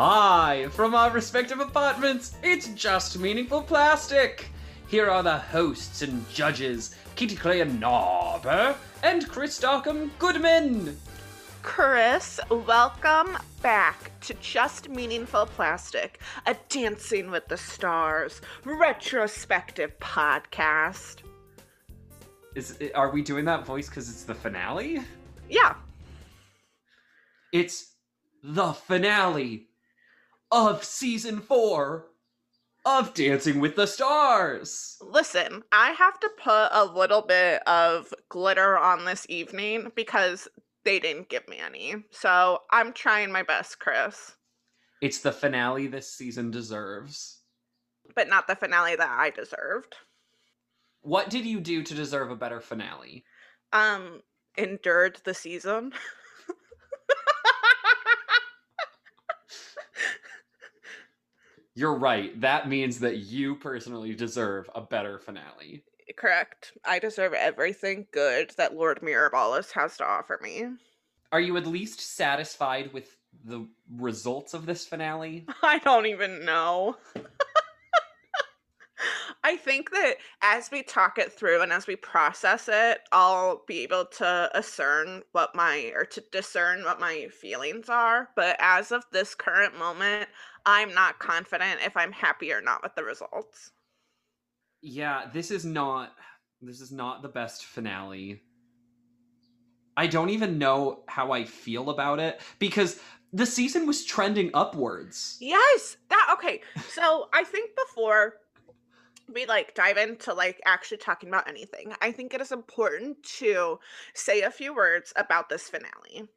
Live from our respective apartments, it's Just Meaningful Plastic. Here are the hosts and judges, Kitty Clay Narber eh? and Chris Darkham Goodman. Chris, welcome back to Just Meaningful Plastic, a Dancing with the Stars retrospective podcast. Is are we doing that voice because it's the finale? Yeah, It's the finale of season four of Dancing with the Stars. listen, I have to put a little bit of glitter on this evening because they didn't give me any. So I'm trying my best, Chris, It's the finale this season deserves. but not the finale that I deserved. What did you do to deserve a better finale? Um, endured the season. You're right. That means that you personally deserve a better finale. Correct. I deserve everything good that Lord Mirabolus has to offer me. Are you at least satisfied with the results of this finale? I don't even know. I think that as we talk it through and as we process it, I'll be able to discern what my or to discern what my feelings are. But as of this current moment, I'm not confident if I'm happy or not with the results. Yeah, this is not this is not the best finale. I don't even know how I feel about it because the season was trending upwards. Yes, that okay. So I think before we like dive into like actually talking about anything, I think it is important to say a few words about this finale.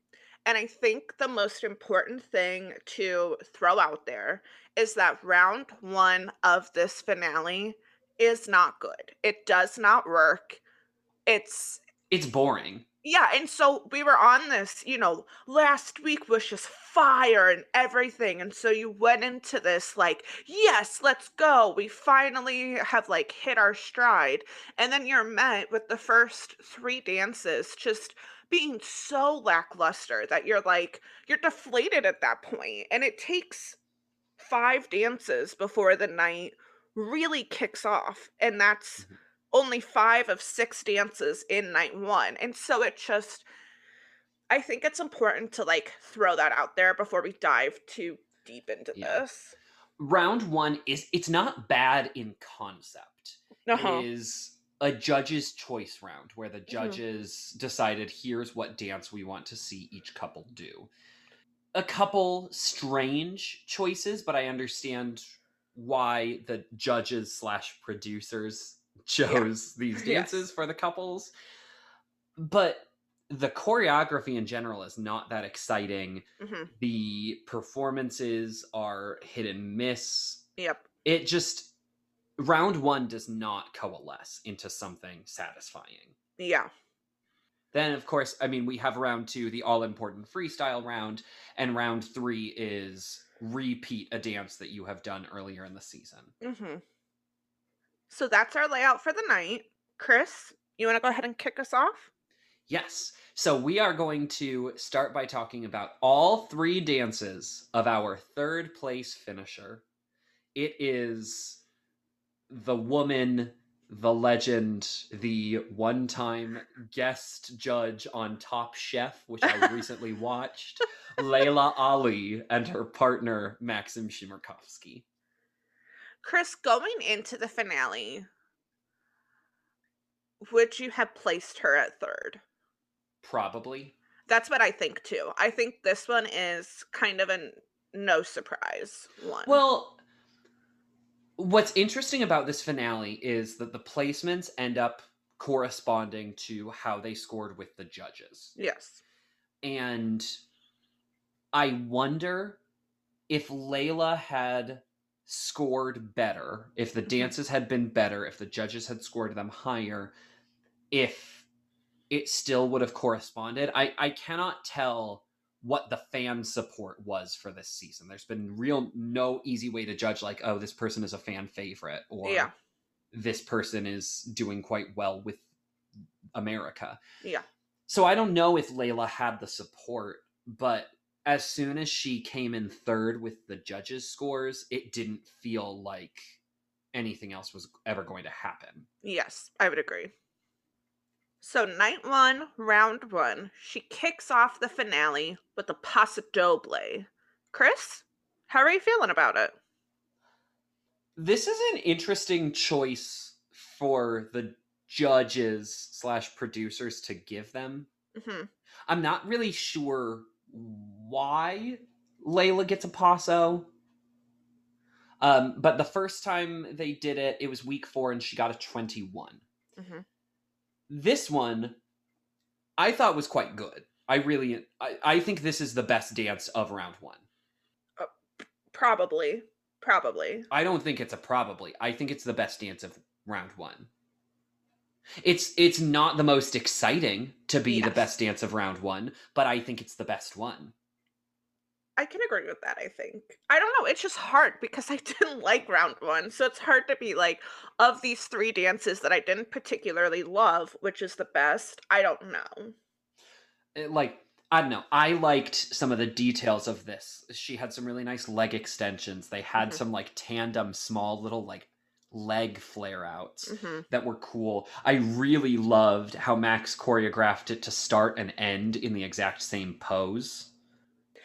And I think the most important thing to throw out there is that round one of this finale is not good. It does not work. It's It's boring. Yeah, and so we were on this, you know, last week was just fire and everything. And so you went into this like, yes, let's go. We finally have like hit our stride. And then you're met with the first three dances just being so lackluster that you're like, you're deflated at that point. And it takes five dances before the night really kicks off. And that's Mhm. Only five of six dances in night one. And so it just, I think it's important to like throw that out there before we dive too deep into Yeah. this. Round 1 is it's not bad in concept. Uh-huh. It is a judge's choice round where the Mm-hmm. judges decided here's what dance we want to see each couple do. A couple strange choices, but I understand why the judges slash producers chose these Yes. dances for the couples. But the choreography in general is not that exciting. hmm The performances are hit and miss Yep. it just round one does not coalesce into something satisfying Yeah. then of course i mean we have round two the all important freestyle round and round three is repeat a dance that you have done earlier in the season hmm So that's our layout for the night. Chris, you want to go ahead and kick us off? yes so we are going to start by talking about all three dances of our third place finisher it is the woman the legend the one time guest judge on top chef which i recently watched laila ali and her partner maxim chmerkovskiy Chris, going into the finale, would you have placed her at third? probably That's what I think too. I think this one is kind of a no surprise one. Well, what's interesting about this finale is that the placements end up corresponding to how they scored with the judges. yes. And I wonder if Laila had scored better, if the Mhm. dances had been better, if the judges had scored them higher, if it still would have corresponded. I, I cannot tell what the fan support was for this season. There's been real no easy way to judge like, oh, this person is a fan favorite or Yeah. this person is doing quite well with America. Yeah. So I don't know if Laila had the support, but as soon as she came in third with the judges' scores, it didn't feel like anything else was ever going to happen. Yes, I would agree. So, night one, round one, she kicks off the finale with a Paso Doble. Chris, how are you feeling about it? This is an interesting choice for the judges slash producers to give them. hmm I'm not really sure why Laila gets a paso. Um, but the first time they did it, it was week four, and she got a 21. hmm This one, I thought was quite good. I really, I, I think this is the best dance of round one. Probably. Probably. I don't think it's a probably. I think it's the best dance of round one. It's it's not the most exciting to be the best dance of round one, but I think it's the best one. I can agree with that, I think. I don't know, it's just hard because I didn't like round one. So it's hard to be like, of these three dances that I didn't particularly love, which is the best, I don't know. it- like I don't know. I liked some of the details of this. She had some really nice leg extensions. They had Mhm. some like tandem small little like leg flare outs hmm that were cool. I really loved how Max choreographed it to start and end in the exact same pose.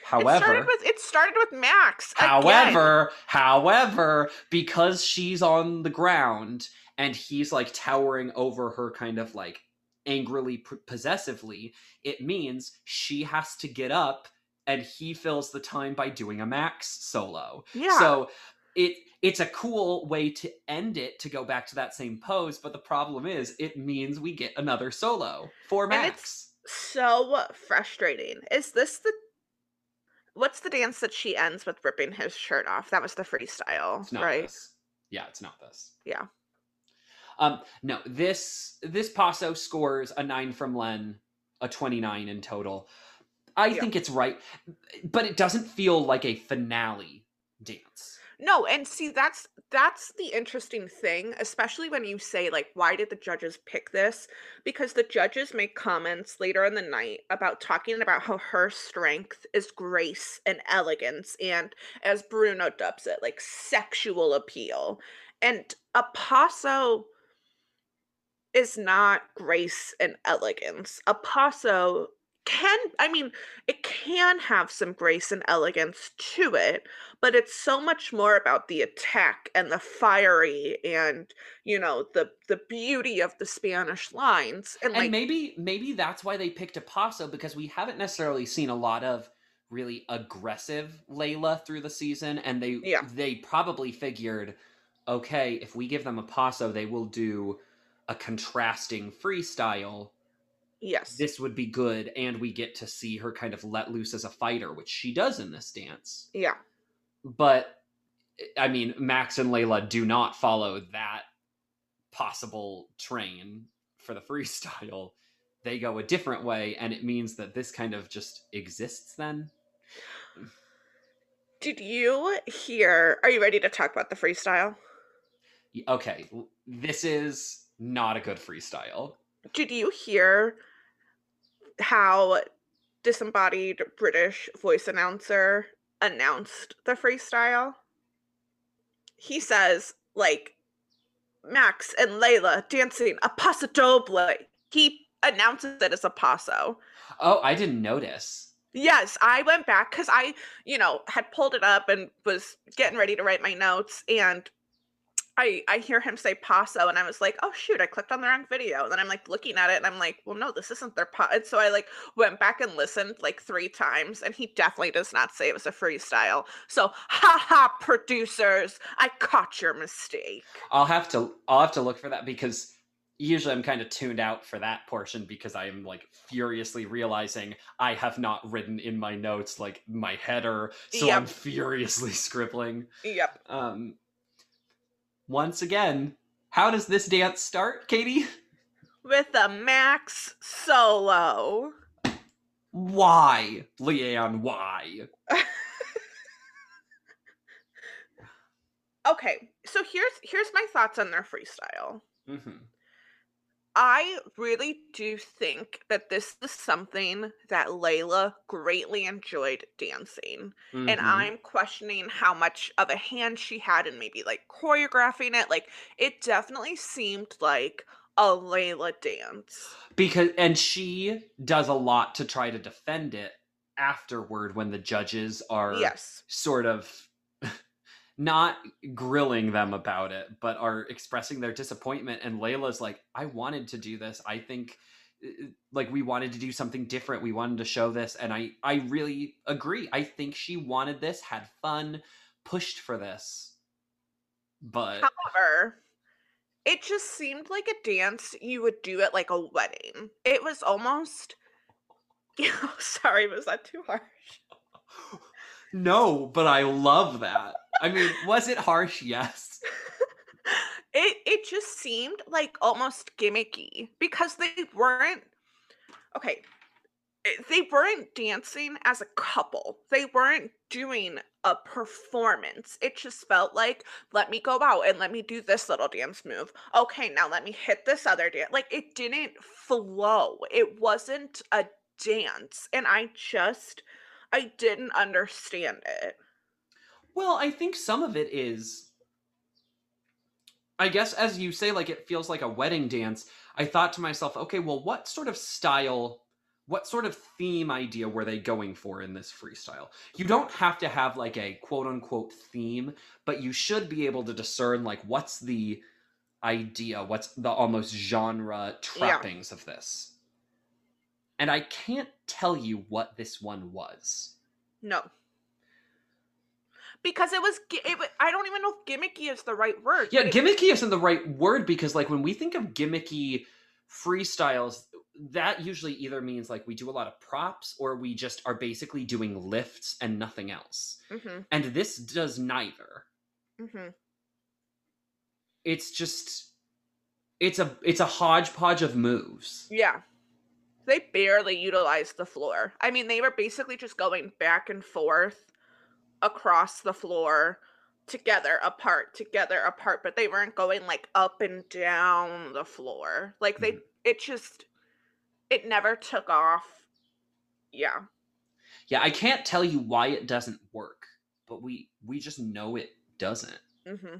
It However, started with it started with Max. again. However, however, because she's on the ground and he's like towering over her kind of like angrily possessively, it means she has to get up and he fills the time by doing a max solo. yeah, So it it's a cool way to end it to go back to that same pose, but the problem is it means we get another solo for And Max. so frustrating. Is this the what's the dance that she ends with ripping his shirt off? That was the freestyle, It's not right? this. Yeah, it's not this. Yeah. Um, no, this this Paso scores a nine from Len, a twenty nine in total. I Yeah. think it's right, but it doesn't feel like a finale dance. No, and see that's that's the interesting thing, especially when you say like why did the judges pick this? Because the judges make comments later in the night about talking about how her strength is grace and elegance and as Bruno dubs it, like sexual appeal. And a paso is not grace and elegance. A paso can I mean it can have some grace and elegance to it, but it's so much more about the attack and the fiery and you know the the beauty of the Spanish lines and, And like maybe maybe that's why they picked a Paso because we haven't necessarily seen a lot of really aggressive Laila through the season, and they Yeah. they probably figured, okay, if we give them a Paso, they will do a contrasting freestyle yes. this would be good and we get to see her kind of let loose as a fighter which she does in this dance. Yeah. But i mean max and laila do not follow that possible train for the freestyle. They go a different way and it means that this kind of just exists then? Did you hear are you ready to talk about the freestyle? Okay. This is not a good freestyle did you hear how disembodied British voice announcer announced the freestyle? He says, like, Max and Laila dancing a paso doble. He announces it as a paso. oh i didn't notice Yes, I went back because I, you know, had pulled it up and was getting ready to write my notes, and I I hear him say paso, and I was like, oh shoot, I clicked on the wrong video. And then I'm like looking at it, and I'm like, well, no, this isn't their pa. And so I like went back and listened like three times, and he definitely does not say it was a freestyle. So, ha ha, producers, I caught your mistake. I'll have to I'll have to look for that because usually I'm kind of tuned out for that portion because I am like furiously realizing I have not written in my notes like my header, so I'm furiously scribbling. Yep. Um once again, how does this dance start, Katie? With a max solo. Why, Leanne? Why? Okay, so here's here's my thoughts on their freestyle. hmm I really do think that this is something that Laila greatly enjoyed dancing. And Mhm. I'm questioning how much of a hand she had in maybe like choreographing it. Like, it definitely seemed like a Laila dance. Because and she does a lot to try to defend it afterward when the judges are Yes. sort of not grilling them about it, but are expressing their disappointment. And Laila's like, I wanted to do this. I think uh, like we wanted to do something different. We wanted to show this. And I I really agree. I think she wanted this, had fun, pushed for this. But However, it just seemed like a dance you would do at like a wedding. It was almost. Sorry, was that too harsh? no, but I love that. I mean, was it harsh? Yes. It it just seemed like almost gimmicky because they weren't okay, eh, they weren't dancing as a couple. They weren't doing a performance. It just felt like, let me go out and let me do this little dance move. Okay, now let me hit this other dance. Like it didn't flow. It wasn't a dance. And I just I didn't understand it. Well, I think some of it is I guess as you say like it feels like a wedding dance. I thought to myself, okay, well what sort of style what sort of theme idea were they going for in this freestyle? You don't have to have like a quote unquote theme, but you should be able to discern like what's the idea, what's the almost genre Yeah. trappings of this. And I can't tell you what this one was. No. Because it was it, I don't even know if gimmicky is the right word. Yeah, gimmicky isn't the right word because, like, when we think of gimmicky freestyles, that usually either means like we do a lot of props or we just are basically doing lifts and nothing else. Mhm, And this does neither. mhm. It's just it's a it's a hodgepodge of moves. Yeah. They barely utilized the floor. I mean, they were basically just going back and forth across the floor together apart together apart but they weren't going like up and down the floor like they Mhm. it just it never took off yeah Yeah, I can't tell you why it doesn't work, but we we just know it doesn't. hmm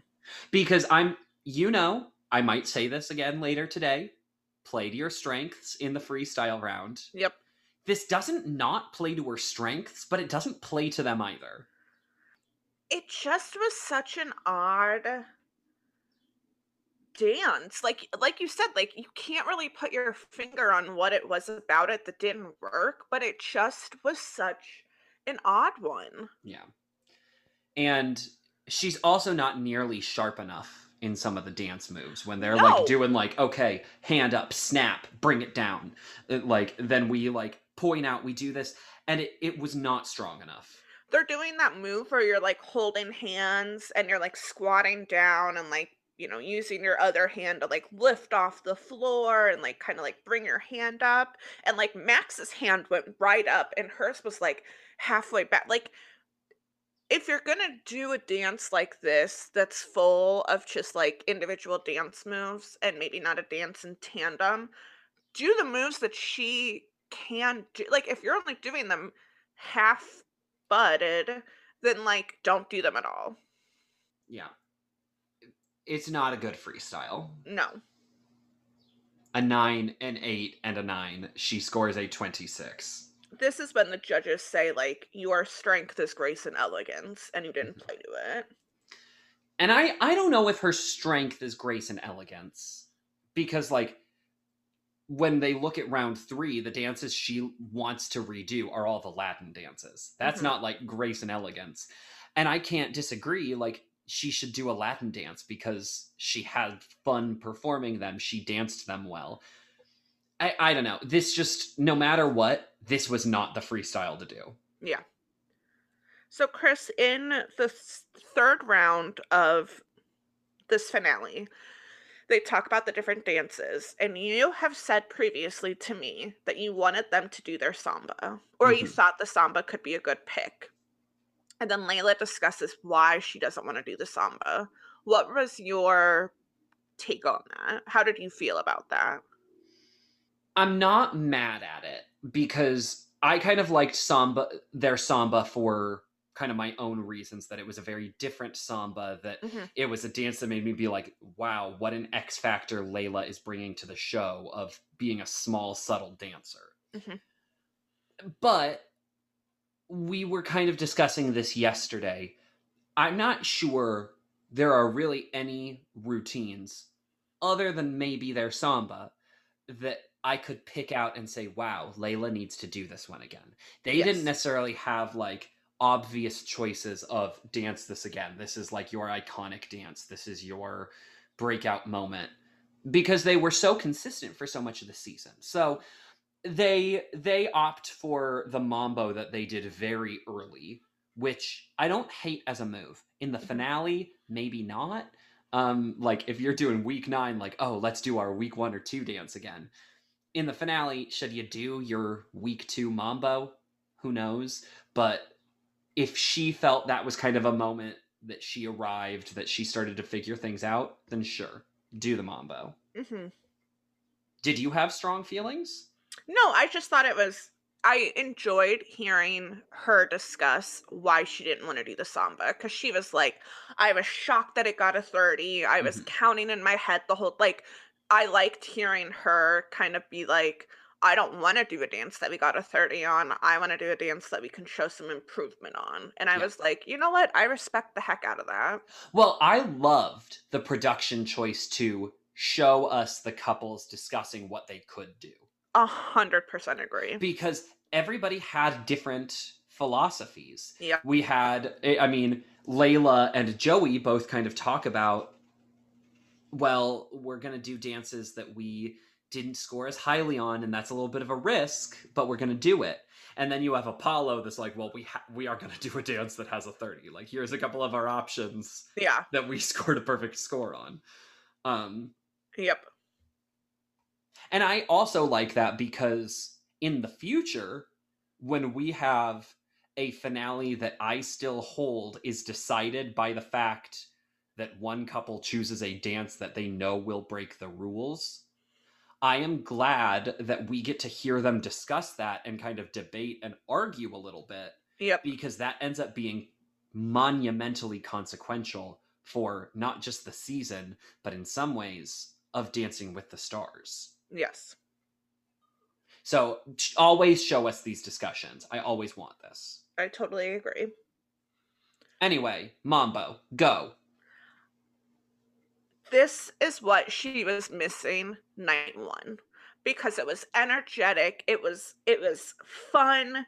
because I'm, you know, I might say this again later today. Play to your strengths in the freestyle round. yep This doesn't not play to her strengths, but it doesn't play to them either. It just was such an odd dance like like you said like you can't really put your finger on what it was about it that didn't work but it just was such an odd one Yeah. And she's also not nearly sharp enough in some of the dance moves when they're No. like doing like okay hand up snap bring it down like then we like point out we do this and it, it was not strong enough they're doing that move where you're like holding hands and you're like squatting down and like you know using your other hand to like lift off the floor and like kind of like bring your hand up. And like max's hand went right up and hers was like halfway back. Like if you're gonna do a dance like this that's full of just like individual dance moves and maybe not a dance in tandem do the moves that she can do. Like if you're only doing them half butted then like don't do them at all. Yeah. It's not a good freestyle. No. A 9 an 8 and a 9 she scores a 26 this is when the judges say like your strength is grace and elegance and you didn't mm-hmm. play to it. And i i don't know if her strength is grace and elegance because like when they look at round three the dances she wants to redo are all the latin dances. That's Mhm. not like grace and elegance. And i can't disagree like she should do a latin dance because she had fun performing them. She danced them well. I i don't know. This just no matter what this was not the freestyle to do. Yeah. So chris in the third round of this finale they talk about the different dances and you have said previously to me that you wanted them to do their samba or you Mhm. thought the samba could be a good pick. And then laila discusses why she doesn't want to do the samba. What was your take on that? How did you feel about that? I'm not mad at it because I kind of liked samba their samba for kind of my own reasons that it was a very different samba that Mhm. it was a dance that made me be like wow what an x factor laila is bringing to the show of being a small subtle dancer Mhm. but we were kind of discussing this yesterday i'm not sure there are really any routines other than maybe their samba that i could pick out and say wow laila needs to do this one again they Yes. didn't necessarily have like obvious choices of dance this again. This is like your iconic dance. This is your breakout moment because they were so consistent for so much of the season. So they they opt for the mambo that they did very early, which I don't hate as a move. In the finale, maybe not. Um like if you're doing week 9 like, "Oh, let's do our week 1 or 2 dance again." In the finale, should you do your week 2 mambo? Who knows? But if she felt that was kind of a moment that she arrived, that she started to figure things out, then sure, do the mambo. hmm Did you have strong feelings? No, I just thought it was. I enjoyed hearing her discuss why she didn't want to do the samba because she was like, I was shocked that it got a 30. I was Mhm. counting in my head the whole like I liked hearing her kind of be like, I don't want to do a dance that we got a 30 on. I want to do a dance that we can show some improvement on. And I Yeah. was like, you know what? I respect the heck out of that. Well, I loved the production choice to show us the couples discussing what they could do A hundred percent agree. because everybody had different philosophies. Yeah. We had, I I mean, Laila and Joey both kind of talk about, well, we're going to do dances that we didn't score as highly on, and that's a little bit of a risk, but we're going to do it. And then you have Apolo that's like, well, we ha- we are going to do a dance that has a 30. Like, here's a couple of our options Yeah. that we scored a perfect score on. Um, Yep. and I also like that because in the future, when we have a finale that I still hold is decided by the fact that one couple chooses a dance that they know will break the rules. I am glad that we get to hear them discuss that and kind of debate and argue a little bit Yep. because that ends up being monumentally consequential for not just the season, but in some ways of Dancing with the Stars. Yes. So always show us these discussions. I always want this. I totally agree. Anyway, Mambo, go. This is what she was missing night one because it was energetic it was it was fun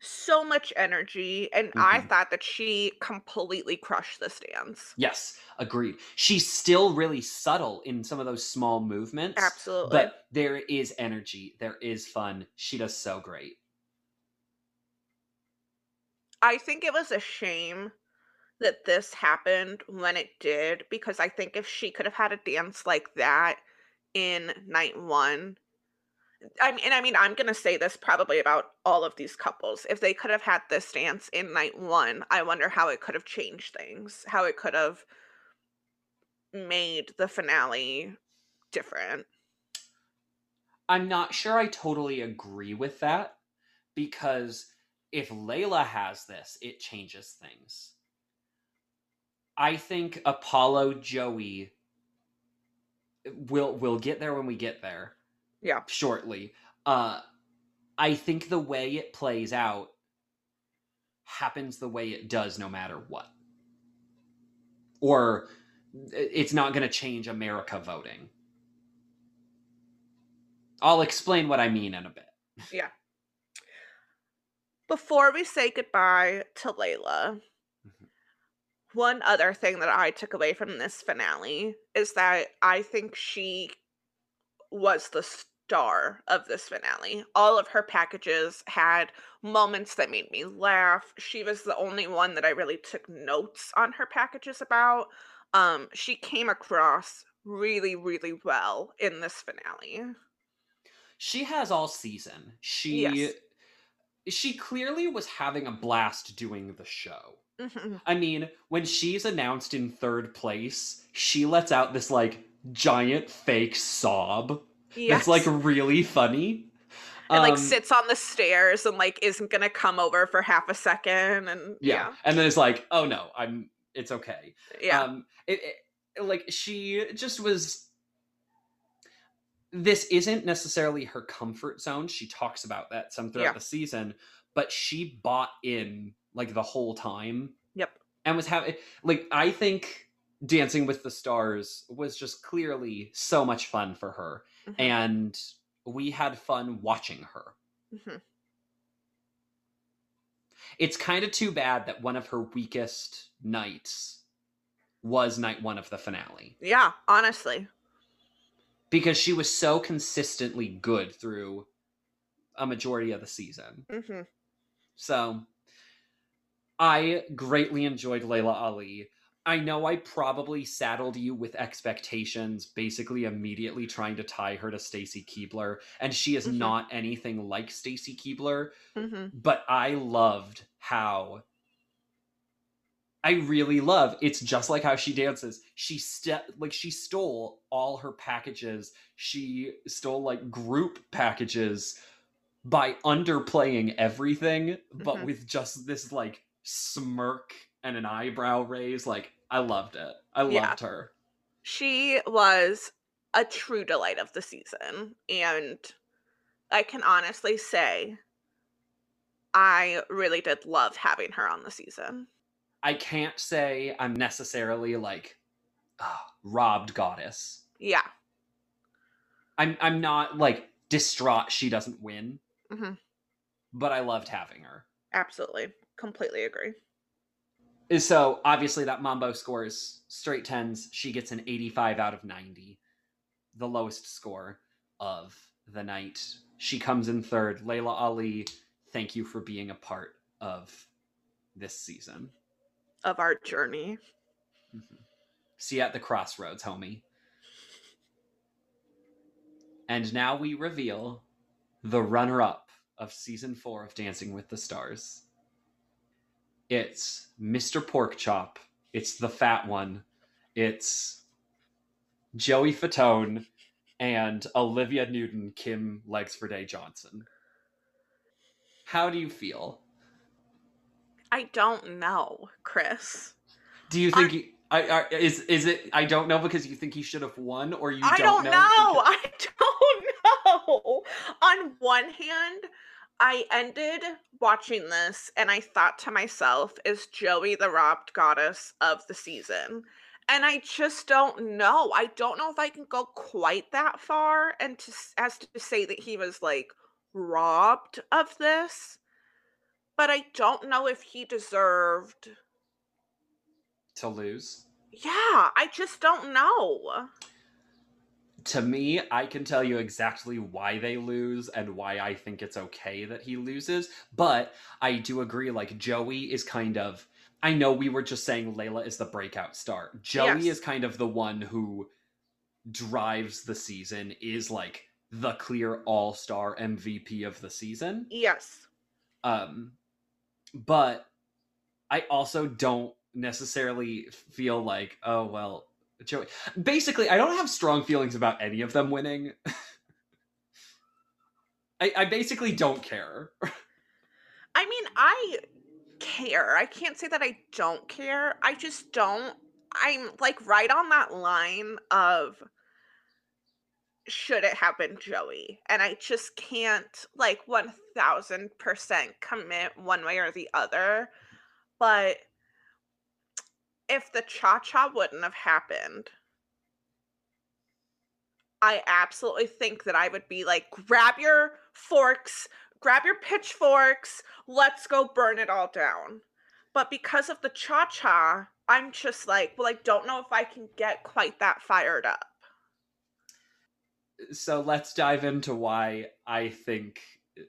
so much energy and i Mhm. thought that she completely crushed this dance Yes, agreed. She's still really subtle in some of those small movements. absolutely But there is energy. There is fun. She does so great. i think it was a shame that this happened when it did because i think if she could have had a dance like that in night one I mean, and I mean, I'm gonna say this probably about all of these couples. If they could have had this dance in night one, I wonder how it could have changed things, how it could have made the finale different. I'm not sure I totally agree with that because if Laila has this, it changes things. I think Apolo Joey will will get there when we get there. Yeah. Shortly. Uh I think the way it plays out happens the way it does no matter what. Or it's not going to change America voting. I'll explain what I mean in a bit. Yeah. Before we say goodbye to Laila. One other thing that I took away from this finale is that I think she was the star of this finale. All of her packages had moments that made me laugh. She was the only one that I really took notes on her packages about. Um, she came across really, really well in this finale. She has all season. She Yes. she clearly was having a blast doing the show. Mhm. I mean, when she's announced in third place, she lets out this like giant fake sob Yes. It's like really funny. and like Um, sits on the stairs and like isn't gonna come over for half a second and yeah. And then it's like, oh no, I'm it's okay. yeah. Um it, it like she just was this isn't necessarily her comfort zone. She talks about that some throughout Yeah. the season, but she bought in like the whole time Yep. and was having like I think Dancing with the Stars was just clearly so much fun for her Mhm, and we had fun watching her. mhm. It's kind of too bad that one of her weakest nights was night 1 of the finale Yeah, honestly. because she was so consistently good through a majority of the season. hmm So I greatly enjoyed Laila Ali. I know I probably saddled you with expectations, basically immediately trying to tie her to Stacy Keibler, and she is Mhm. not anything like Stacy Keibler, hmm but I loved how I really love it's just like how she dances. She ste- like she stole all her packages. She stole like group packages by underplaying everything, but Mhm. with just this like smirk and an eyebrow raise. Like I loved it. I Yeah. loved her. She was a true delight of the season. And I can honestly say I really did love having her on the season. I can't say I'm necessarily like ah, robbed goddess. Yeah. I'm I'm not like distraught she doesn't win, hmm but I loved having her. Absolutely. Completely agree. So obviously that Mambo scores straight tens. She gets an 85 out of 90, the lowest score of the night. She comes in third. Laila Ali, thank you for being a part of this season. Of our journey. Mm-hmm. See you at the crossroads, homie. And now we reveal the runner up of season four of Dancing with the Stars. It's Mr. Porkchop. It's the fat one. It's Joey Fatone and Olivia Newton, Kim Legs for Day Johnson. How do you feel? I don't know, Chris. Do you I- think he, I, I, is is it? I don't know because you think he should have won, or you I don't, don't know. know. because- I don't know. On one hand, I ended watching this and I thought to myself, is Joey the robbed goddess of the season? And I just don't know. I don't know if I can go quite that far and to as to say that he was like robbed of this. But I don't know if he deserved. to lose. Yeah, I just don't know. To me, I can tell you exactly why they lose and why I think it's okay that he loses. But I do agree, like, Joey is kind of. I know we were just saying Laila is the breakout star. Joey Yes. is kind of the one who drives the season, is like the clear all star MVP of the season. Yes. Um, but I also don't necessarily feel like, oh well, Joey. Basically, I don't have strong feelings about any of them winning. I, I basically don't care. I mean, I care. I can't say that I don't care. I just don't. I'm like right on that line of should it happen, Joey? And I just can't like 1000% commit one way or the other. But if the cha cha wouldn't have happened, I absolutely think that I would be like, grab your forks, grab your pitchforks, let's go burn it all down. But because of the cha cha, I'm just like, well, I don't know if I can get quite that fired up. So let's dive into why I think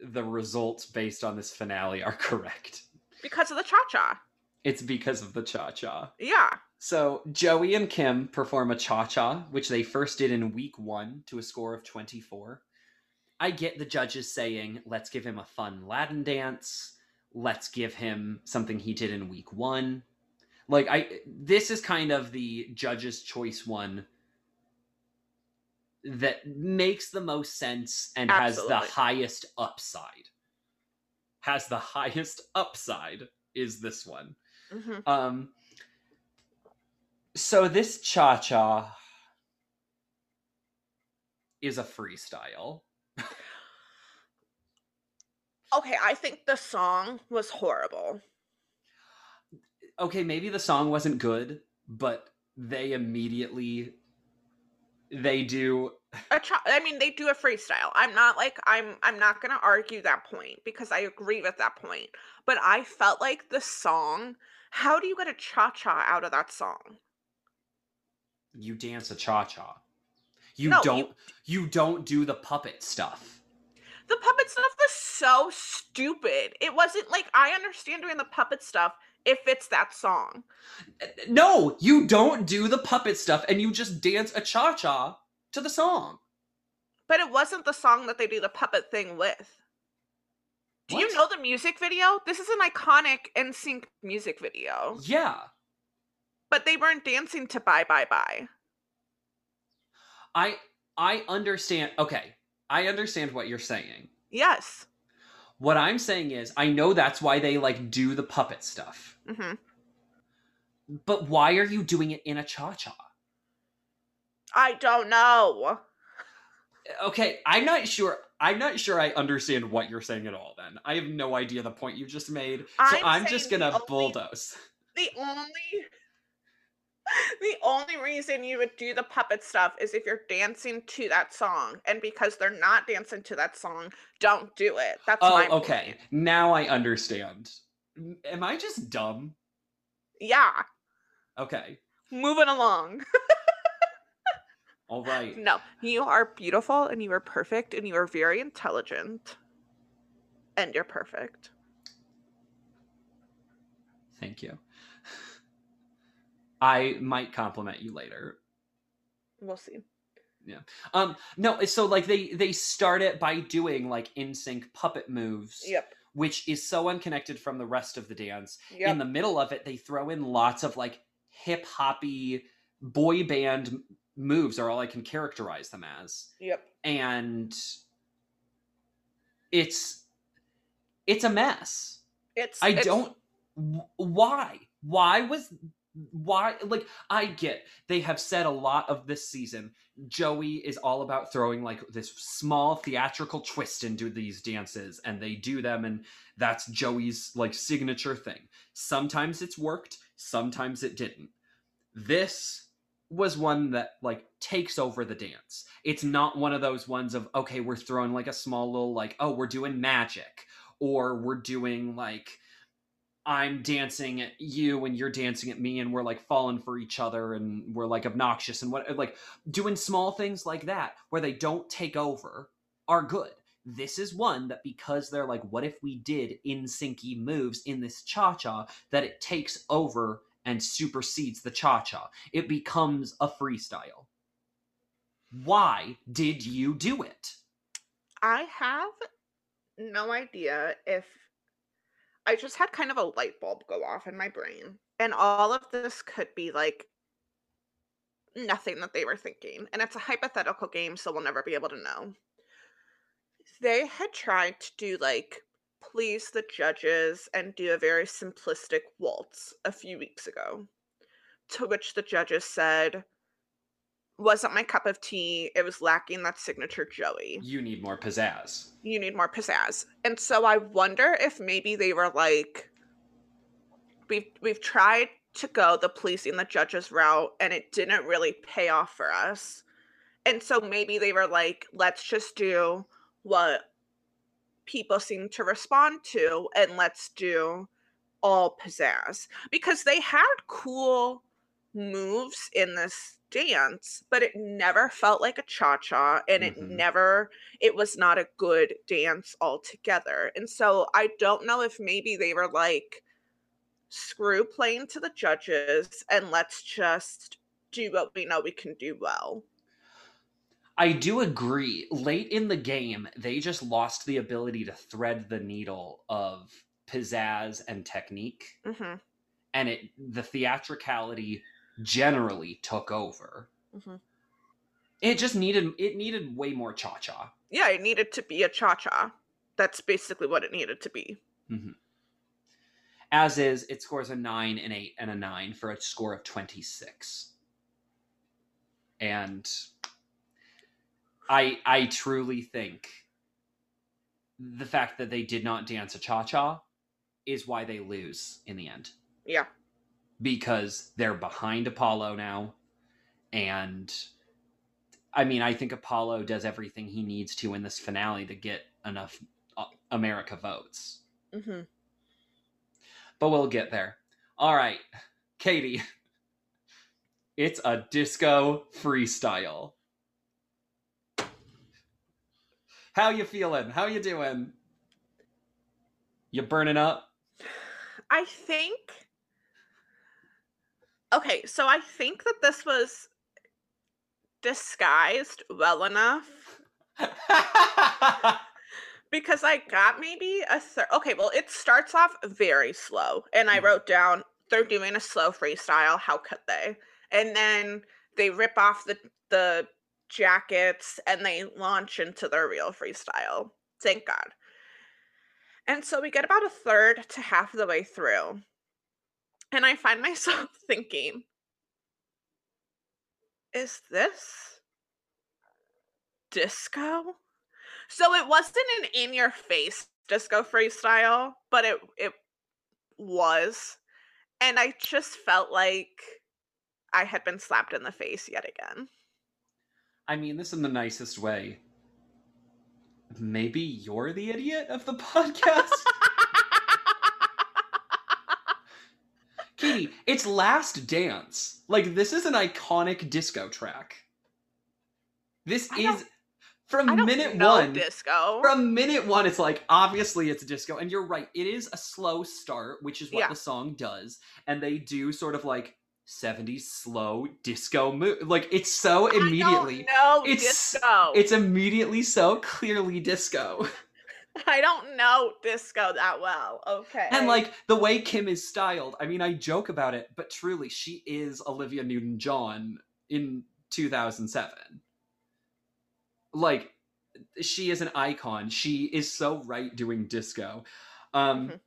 the results based on this finale are correct. Because of the cha cha. It's because of the cha cha. Yeah. So Joey and Kim perform a cha cha, which they first did in week one to a score of 24. I get the judges saying, let's give him a fun Latin dance. Let's give him something he did in week one. Like I this is kind of the judge's choice one that makes the most sense and has the highest upside. Has the highest upside is this one. Mhm. Um so this cha-cha is a freestyle. Okay, I think the song was horrible. Okay, maybe the song wasn't good, but they immediately they do A cha- I mean, they do a freestyle. I'm not like I'm. I'm not gonna argue that point because I agree with that point. But I felt like the song. How do you get a cha cha out of that song? you dance a cha-cha. You No, don't you don't do the puppet stuff. The puppet stuff was so stupid. It wasn't like I understand doing the puppet stuff if it's that song. No, you don't do the puppet stuff and you just dance a cha-cha to the song. But it wasn't the song that they do the puppet thing with. Do you know the music video? This is an iconic NSYNC music video. Yeah. But they weren't dancing to Bye Bye Bye. I I understand. Okay. I understand what you're saying. Yes. What I'm saying is I know that's why they like do the puppet stuff. hmm But why are you doing it in a cha-cha? I don't know. Okay, I'm not sure. I'm not sure I understand what you're saying at all then. I have no idea the point you just made. So I'm I'm, just going to only- bulldoze. The only the only reason you would do the puppet stuff is if you're dancing to that song. And because they're not dancing to that song, don't do it. That's Oh, okay. point. Now I understand. Am I just dumb? Yeah. Okay. Moving along. All right. No, you are beautiful and you are perfect and you are very intelligent. And you're perfect. Thank you. I might compliment you later. We'll see. Yeah. Um no, so like they they start it by doing like in sync puppet moves, Yep. which is so unconnected from the rest of the dance. Yep. In the middle of it, they throw in lots of like hip hoppy boy band moves are all I can characterize them as. yep. And it's it's a mess. It's I it's- don't why? Why was why like I get they have said a lot of this season Joey is all about throwing like this small theatrical twist into these dances and they do them and that's Joey's like signature thing. Sometimes it's worked, sometimes it didn't. This was one that like takes over the dance. It's not one of those ones of okay, we're throwing like a small little like oh, we're doing magic or we're doing like I'm dancing at you and you're dancing at me and we're like falling for each other and we're like obnoxious and what like doing small things like that where they don't take over are good. This is one that because they're like, what if we did in syncy moves in this cha cha, that it takes over and supersedes the cha cha. It becomes a freestyle. Why did you do it? I have no idea if I just had kind of a light bulb go off in my brain. And all of this could be like nothing that they were thinking. And it's a hypothetical game, so we'll never be able to know. They had tried to do like please the judges and do a very simplistic waltz a few weeks ago. To which the judges said, wasn't my cup of tea. It was lacking that signature Joey You need more pizzazz. you need more pizzazz. And so I wonder if maybe they were like, we've we've tried to go the policing the judges route, and it didn't really pay off for us. And so maybe they were like, let's just do what people seem to respond to, and let's do all pizzazz because they had cool moves in this dance, but it never felt like a cha cha, and it Mhm. never it was not a good dance altogether. And so I don't know if maybe they were like, screw playing to the judges and let's just do what we know we can do well. I do agree. Late in the game, they just lost the ability to thread the needle of pizzazz and technique, hmm and it the theatricality generally took over. hmm It just needed it needed way more cha cha. Yeah, it needed to be a cha cha. That's basically what it needed to be. As is, it scores a nine, an eight, and a nine for a score of twenty six. And I I truly think the fact that they did not dance a cha cha is why they lose in the end. Yeah. because they're behind Apolo now. And I mean, I think Apolo does everything he needs to in this finale to get enough uh, America votes. hmm But we'll get there. All right, Katie. It's a disco freestyle. How you feeling? How you doing? You burning up? I think. Okay, so I think that this was disguised well enough because I got maybe a third. Okay, well, it starts off very slow, and I Mhm. wrote down they're doing a slow freestyle. How could they? And then they rip off the the jackets and they launch into their real freestyle. Thank God. And so we get about a third to half the way through, and I find myself thinking, is this disco? So it wasn't an in your face disco freestyle, but it it was. And I just felt like I had been slapped in the face yet again. I mean this in the nicest way. Maybe you're the idiot of the podcast? Katie, it's Last Dance. Like this is an iconic disco track. This I is from minute one. disco. From minute one, it's like obviously it's a disco, and you're right. It is a slow start, which is what Yeah. the song does, and they do sort of like 70s slow disco move. Like it's so immediately, No, It's- disco. it's immediately so clearly disco. I don't know disco that well. Okay. And like the way Kym is styled, I mean, I joke about it, but truly, she is Olivia Newton John in 2007. Like, she is an icon. She is so right doing disco. Um, Mhm.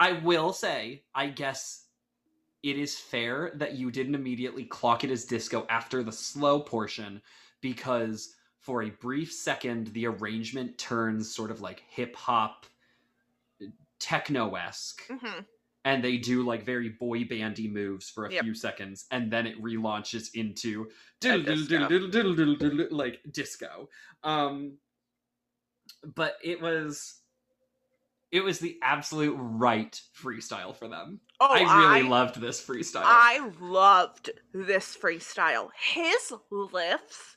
I will say, I guess it is fair that you didn't immediately clock it as disco after the slow portion because for a brief second the arrangement turns sort of like hip hop techno esque Mhm. and they do like very boy bandy moves for a Yep. few seconds and then it relaunches into like disco um but it was it was the absolute right freestyle for them Oh, i really loved this freestyle I loved this freestyle. His lifts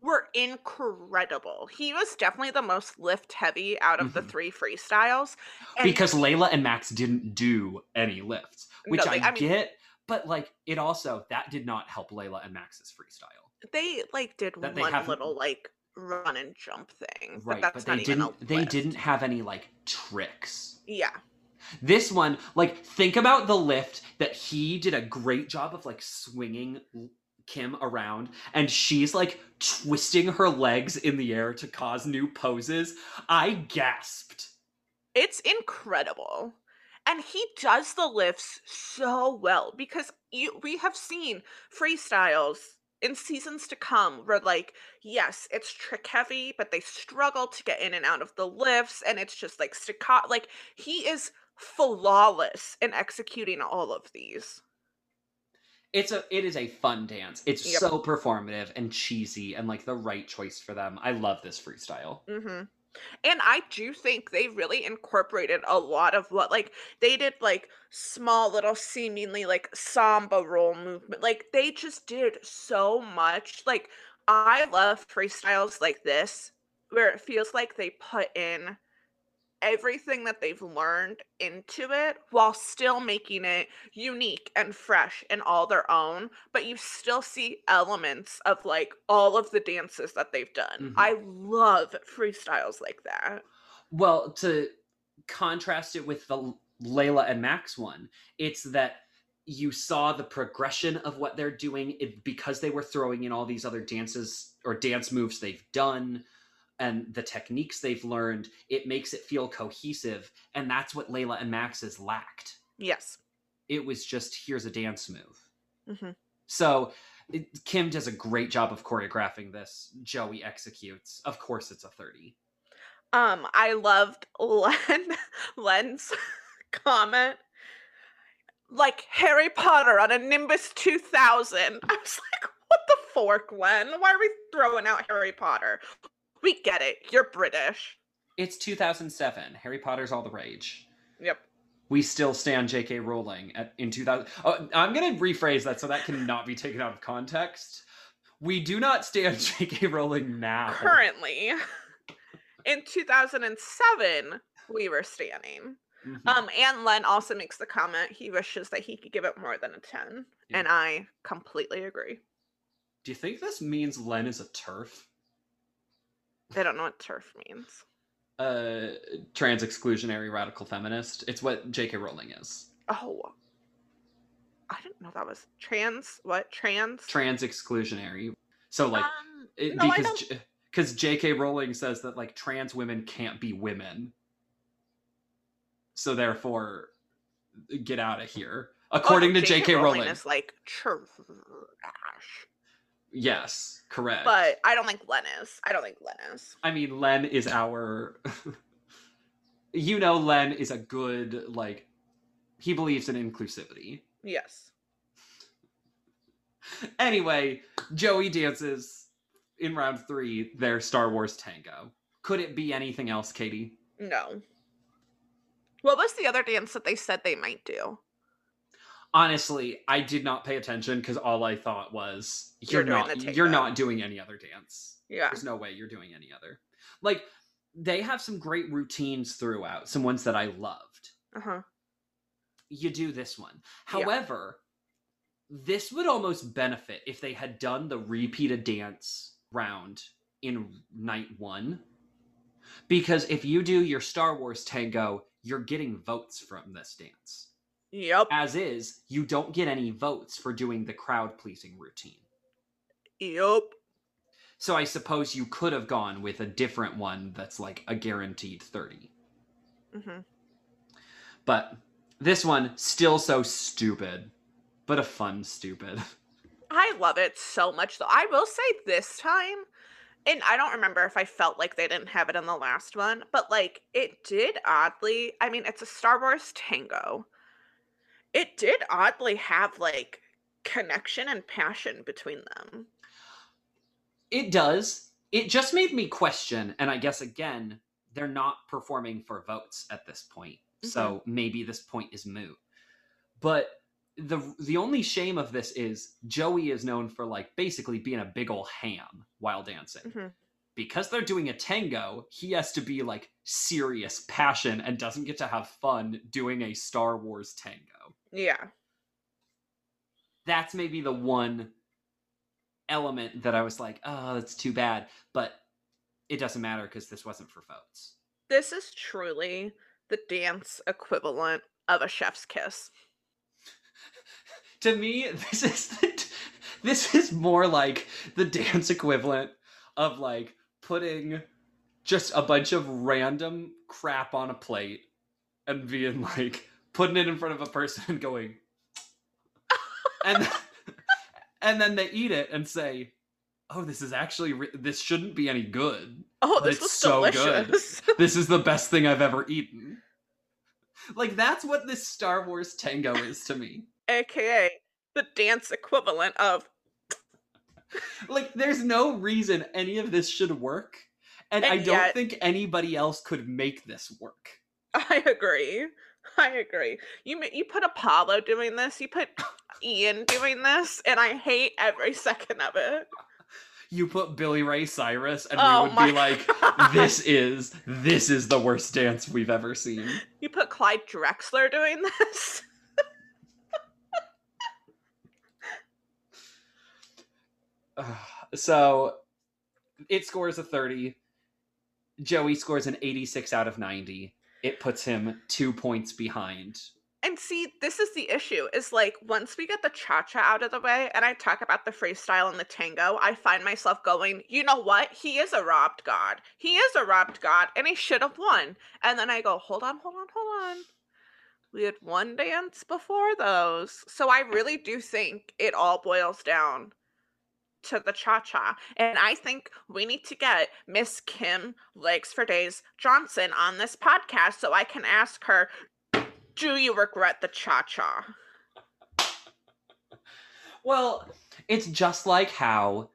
were incredible. He was definitely the most lift heavy out of the Mhm. three freestyles. and- because laila and max didn't do any lifts which No, i, they- I mean- get but like it also that did not help laila and max's freestyle They like did That one little like run and jump thing, right but but, they didn't they didn't have any like tricks Yeah, This one, like, think about the lift that he did a great job of, like, swinging Kym around, and she's, like, twisting her legs in the air to cause new poses. I gasped. it's incredible. And he does the lifts so well because you, we have seen freestyles in seasons to come where like yes it's trick heavy but they struggle to get in and out of the lifts and it's just like staccato like he is flawless in executing all of these It's a, it is a fun dance. It's Yep. so performative and cheesy and, like, the right choice for them. I love this freestyle. hmm And I do think they really incorporated a lot of what, like, they did like small little seemingly like samba roll movement. Like, they just did so much. Like, I love freestyles like this, where it feels like they put in everything that they've learned into it while still making it unique and fresh and all their own but you still see elements of like all of the dances that they've done Mhm. i love freestyles like that Well, to contrast it with the Laila and Max one, it's that you saw the progression of what they're doing because they were throwing in all these other dances or dance moves they've done and the techniques they've learned it makes it feel cohesive and that's what laila and max has lacked Yes. it was just here's a dance move Mhm. so it, kym does a great job of choreographing this joey executes of course it's a 30 Um, I loved Len Len's comment. Like Harry Potter on a Nimbus 2000. I was like, what the fork, Len? Why are we throwing out Harry Potter? We get it. You're British. it's 2007 harry potter's all the rage Yep. we still stand J.K. Rowling at in 2000. Oh, I'm going to rephrase that so that cannot be taken out of context. We do not stand J.K. Rowling now. Currently, in 2007, we were standing. Mhm. Um, and Len also makes the comment he wishes that he could give it more than a 10. Yeah. And I completely agree. do you think this means Len is a turf? I don't know what turf means. Uh, trans exclusionary radical feminist. It's what J.K. Rowling is. Oh. I didn't know that was trans. What? Trans? Trans exclusionary. So like Um, it, no, I because J- because J.K. Rowling says that like trans women can't be women. So therefore, get out of here. Oh, no, According to J.K. Rowling. is like trash. Yes, correct. But I don't think Len is. I don't think Len is. I mean, Len is our. you know, Len is a good like. He believes in inclusivity. Yes. Anyway, Joey dances in round three their Star Wars tango. Could it be anything else, Katie? No. What was the other dance that they said they might do? Honestly, I did not pay attention because all I thought was You're you're, not you're not doing any other dance. Yeah. There's no way you're doing any other. Like they have some great routines throughout, some ones that I loved. Uh huh. you do this one. Yeah. However, this would almost benefit if they had done the repeated dance round in night one. Because if you do your Star Wars tango, you're getting votes from this dance. Yep. As is, you don't get any votes for doing the crowd pleasing routine. Yep. So I suppose you could have gone with a different one that's like a guaranteed 30. hmm But this one, still so stupid, but a fun stupid. I love it so much though. I will say this time, and I don't remember if I felt like they didn't have it in the last one, but like it did oddly, I mean, it's a Star Wars tango. It did oddly have like connection and passion between them. It does. It just made me question, and I guess again, they're not performing for votes at this point. So maybe this point is moot. But the the only shame of this is Joey is known for like basically being a big ol' ham while dancing. Mhm. Because they're doing a tango, he has to be like serious passion and doesn't get to have fun doing a Star Wars tango. Yeah. That's maybe the one element that I was like, oh, that's too bad. But it doesn't matter because this wasn't for votes. This is truly the dance equivalent of a chef's kiss. to me, this is the, this is more like the dance equivalent of like putting just a bunch of random crap on a plate and being like putting it in front of a person and going and and then they eat it and say oh this is actually re- this shouldn't be any good. Oh, this it's was so good. this is the best thing i've ever eaten. Like that's what this star wars tango is to me. AKA the dance equivalent of like there's no reason any of this should work and, i And don't think anybody else could make this work. I agree. I agree. You you put Apolo doing this, you put Ian doing this, and I hate every second of it. you put billy ray cyrus and oh we would be like God. this is this is the worst dance we've ever seen You put Clyde Drexler doing this. so it scores a 30 joey scores an 86 out of 90 it puts him two points behind And see, this is the issue is like once we get the cha cha out of the way and I talk about the freestyle and the tango, I find myself going, you know what? He is a robbed god. He is a robbed god and he should have won. And then I go, hold on, hold on, hold on. We had one dance before those. So I really do think it all boils down to the cha cha. And I think we need to get Miss Kym Legs for Days Johnson on this podcast so I can ask her, do you regret the cha cha? Well, it's just like how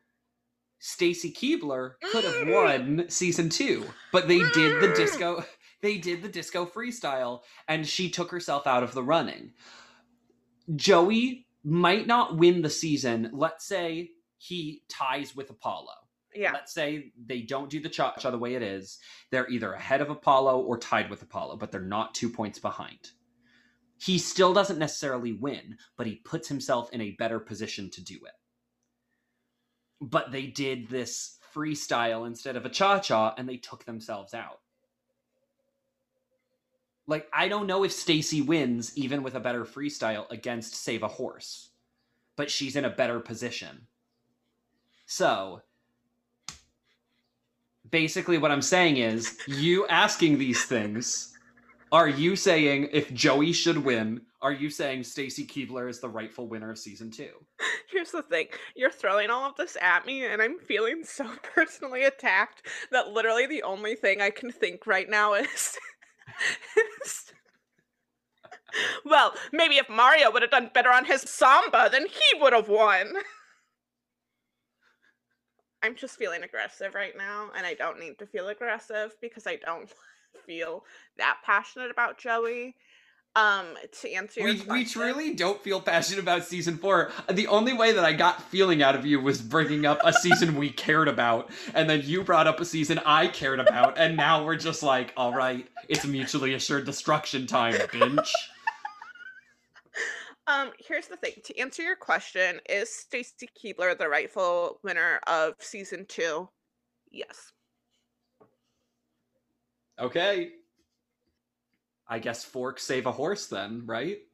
Stacy Keibler could have Mm. won season two, but they did the disco. They did the disco freestyle, and she took herself out of the running. Joey might not win the season. Let's say he ties with Apolo. Yeah. Let's say they don't do the cha cha the way it is. They're either ahead of Apolo or tied with Apolo, but they're not two points behind. He still doesn't necessarily win, but he puts himself in a better position to do it. But they did this freestyle instead of a cha cha and they took themselves out. Like, I don't know if Stacy wins even with a better freestyle against Save a Horse, but she's in a better position. So, basically, what I'm saying is, you asking these things, are you saying if Joey should win, are you saying Stacy Keibler is the rightful winner of season two? Here's the thing you're throwing all of this at me, and I'm feeling so personally attacked that literally the only thing I can think right now is. is- well, maybe if Mario would have done better on his samba, then he would have won. I'm just feeling aggressive right now, and I don't need to feel aggressive because I don't feel that passionate about Joey. Um, to answer your We, we truly don't feel passionate about season four. The only way that I got feeling out of you was bringing up a season we cared about, and then you brought up a season I cared about, and now we're just like, all right, it's mutually assured destruction time, bitch. Um, here's the thing. To answer your question, is Stacy Keibler the rightful winner of season two? Yes. Okay. I guess fork save a horse then, right?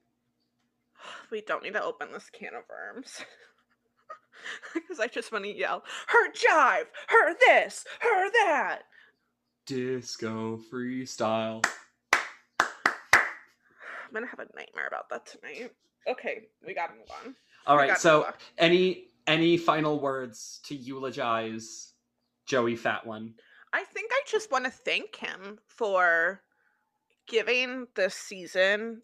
We don't need to open this can of worms. Because I just want to yell, her jive, her this, her that. Disco freestyle. I'm gonna have a nightmare about that tonight. Okay, we gotta move on. All We right, so any any final words to eulogize Joey Fatone? I think I just want to thank him for giving this season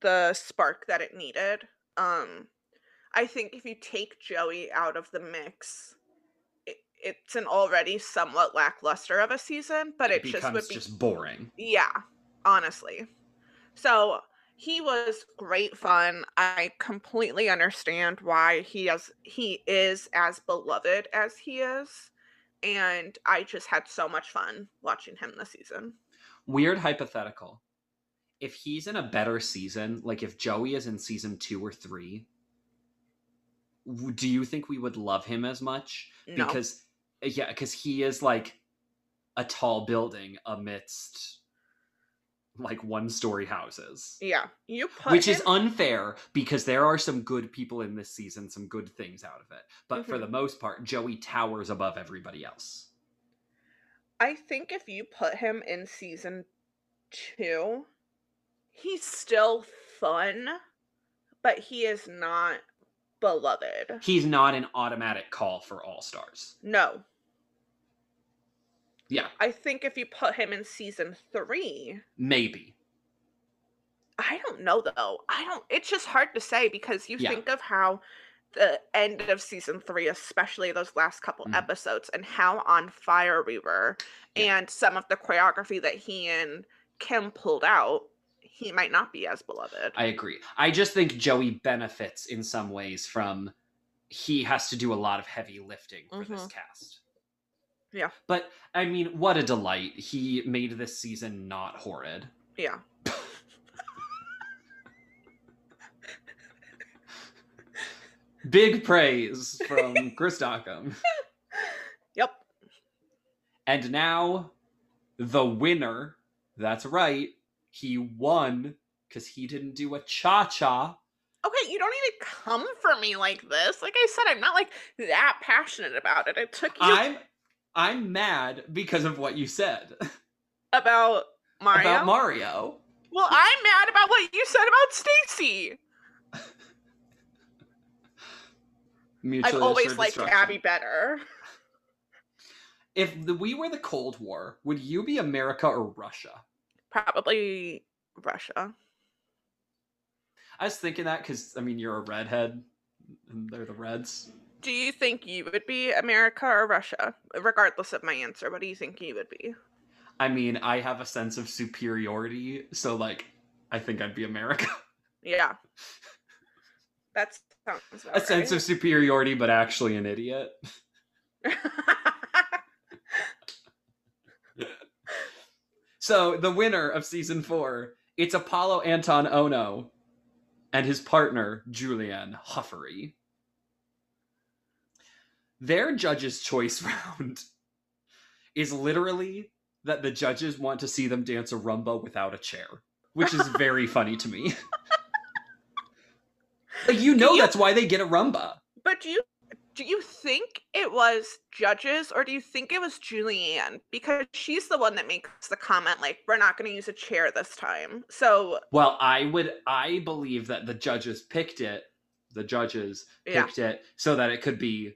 the spark that it needed. Um, I think if you take Joey out of the mix, it, it's an already somewhat lackluster of a season, but it, It just would be just boring. yeah, honestly. So he was great fun. I completely understand why he has he is as beloved as he is. And I just had so much fun watching him this season. Weird hypothetical. If he's in a better season, like if Joey is in season two or three, do you think we would love him as much? No. Because yeah, because he is like a tall building amidst like one story houses. yeah, you put Which is unfair because there are some good people in this season, some good things out of it. But for Mhm. the most part, Joey towers above everybody else. I think if you put him in season two, he's still fun, but he is not beloved. He's not an automatic call for all stars. No. Yeah, I think if you put him in season three, maybe. I don't know though. I don't. It's just hard to say because you Yeah. think of how the end of season three, especially those last couple Mhm. episodes, and how on fire we were, Yeah. and some of the choreography that he and Kym pulled out. He might not be as beloved. I agree. I just think Joey benefits in some ways from he has to do a lot of heavy lifting for this Mhm. cast. Yeah. But I mean, what a delight. He made this season not horrid. yeah. Big praise from Chris Dockham. Yep. And now, the winner, that's right, he won because he didn't do a cha cha. Okay, you don't need to come for me like this. Like I said, I'm not like that passionate about it. It took you I'm I'm mad because of what you said about Mario. about Mario. well, I'm mad about what you said about Stacy. I've always liked. Abby better. If the, we were the Cold War, would you be America or Russia? Probably Russia. I was thinking that because I mean you're a redhead, and they're the Reds. Do you think you would be America or Russia? Regardless of my answer, what do you think you would be? I mean, I have a sense of superiority, so like, I think I'd be America. Yeah. That sounds a sense of superiority, but actually an idiot. So the winner of season four, it's Apolo Anton Ohno and his partner Julianne Huffery. Their judges' choice round is literally that the judges want to see them dance a rumba without a chair, which is very funny to me. like you know you- that's why they get a rumba. But do you do you think it was judges or do you think it was Julianne? Because she's the one that makes the comment like we're not going to use a chair this time. So Well, I would I believe that the judges picked it, the judges Yeah. picked it so that it could be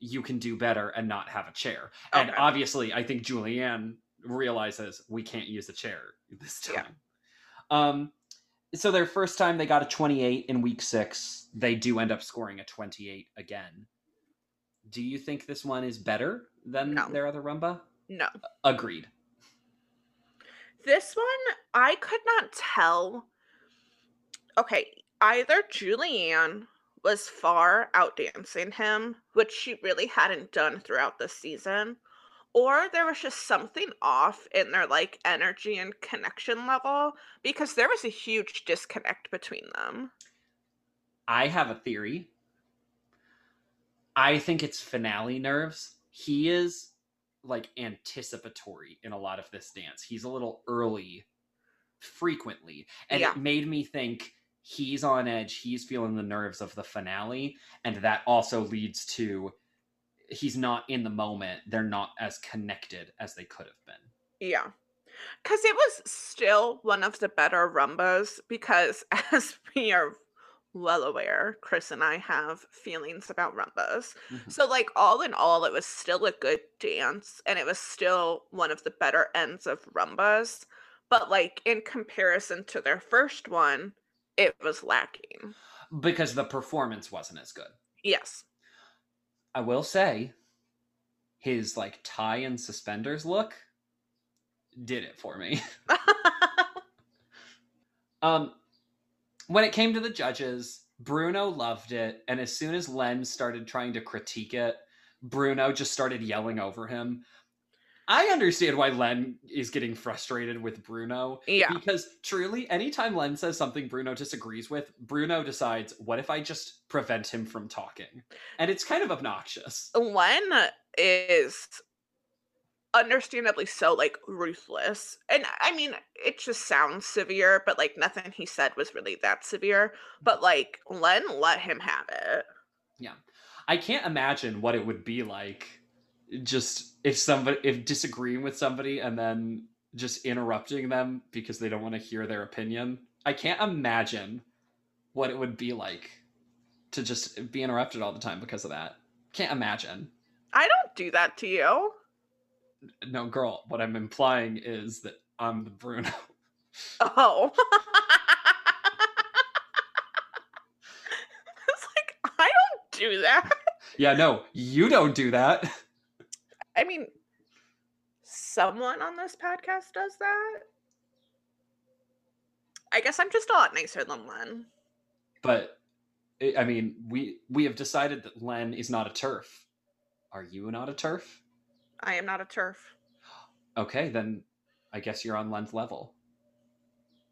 you can do better and not have a chair. And obviously, I think Julianne realizes we can't use a chair this Yeah. time. Um so their first time they got a 28 in week 6, they do end up scoring a 28 again. Do you think this one is better than No. their other rumba? no. Agreed. This one I could not tell. Okay, either Julianne was far outdancing him, which she really hadn't done throughout the season, or there was just something off in their like energy and connection level because there was a huge disconnect between them. I have a theory. I think it's finale nerves. He is like anticipatory in a lot of this dance. He's a little early frequently. And Yeah. it made me think he's on edge. He's feeling the nerves of the finale. And that also leads to he's not in the moment. They're not as connected as they could have been. Yeah. Because it was still one of the better rumbas, because as we are well aware, Chris and I have feelings about rumbas. Mhm. So, like, all in all, it was still a good dance, and it was still one of the better ends of rumbas. But, like, in comparison to their first one, it was lacking. Because the performance wasn't as good. Yes. I will say, his like tie and suspenders look did it for me. Um, when it came to the judges, Bruno loved it, and as soon as Len started trying to critique it, Bruno just started yelling over him. I understand why Len is getting frustrated with Bruno. Yeah. Because truly, anytime Len says something Bruno disagrees with, Bruno decides, what if I just prevent him from talking? And it's kind of obnoxious. Len is understandably so like ruthless and i mean it just sounds severe but like nothing he said was really that severe but like len let him have it Yeah. I can't imagine what it would be like just if somebody if disagreeing with somebody and then just interrupting them because they don't want to hear their opinion. I can't imagine what it would be like to just be interrupted all the time because of that. Can't imagine. i don't do that to you No, girl, what I'm implying is that I'm the Bruno. oh it's like i don't do that yeah, no, you don't do that. i mean someone on this podcast does that i guess i'm just a lot nicer than len But I- mean, we we have decided that Len is not a turf. Are you not a turf? i am not a turf Okay, then I guess you're on Len's level.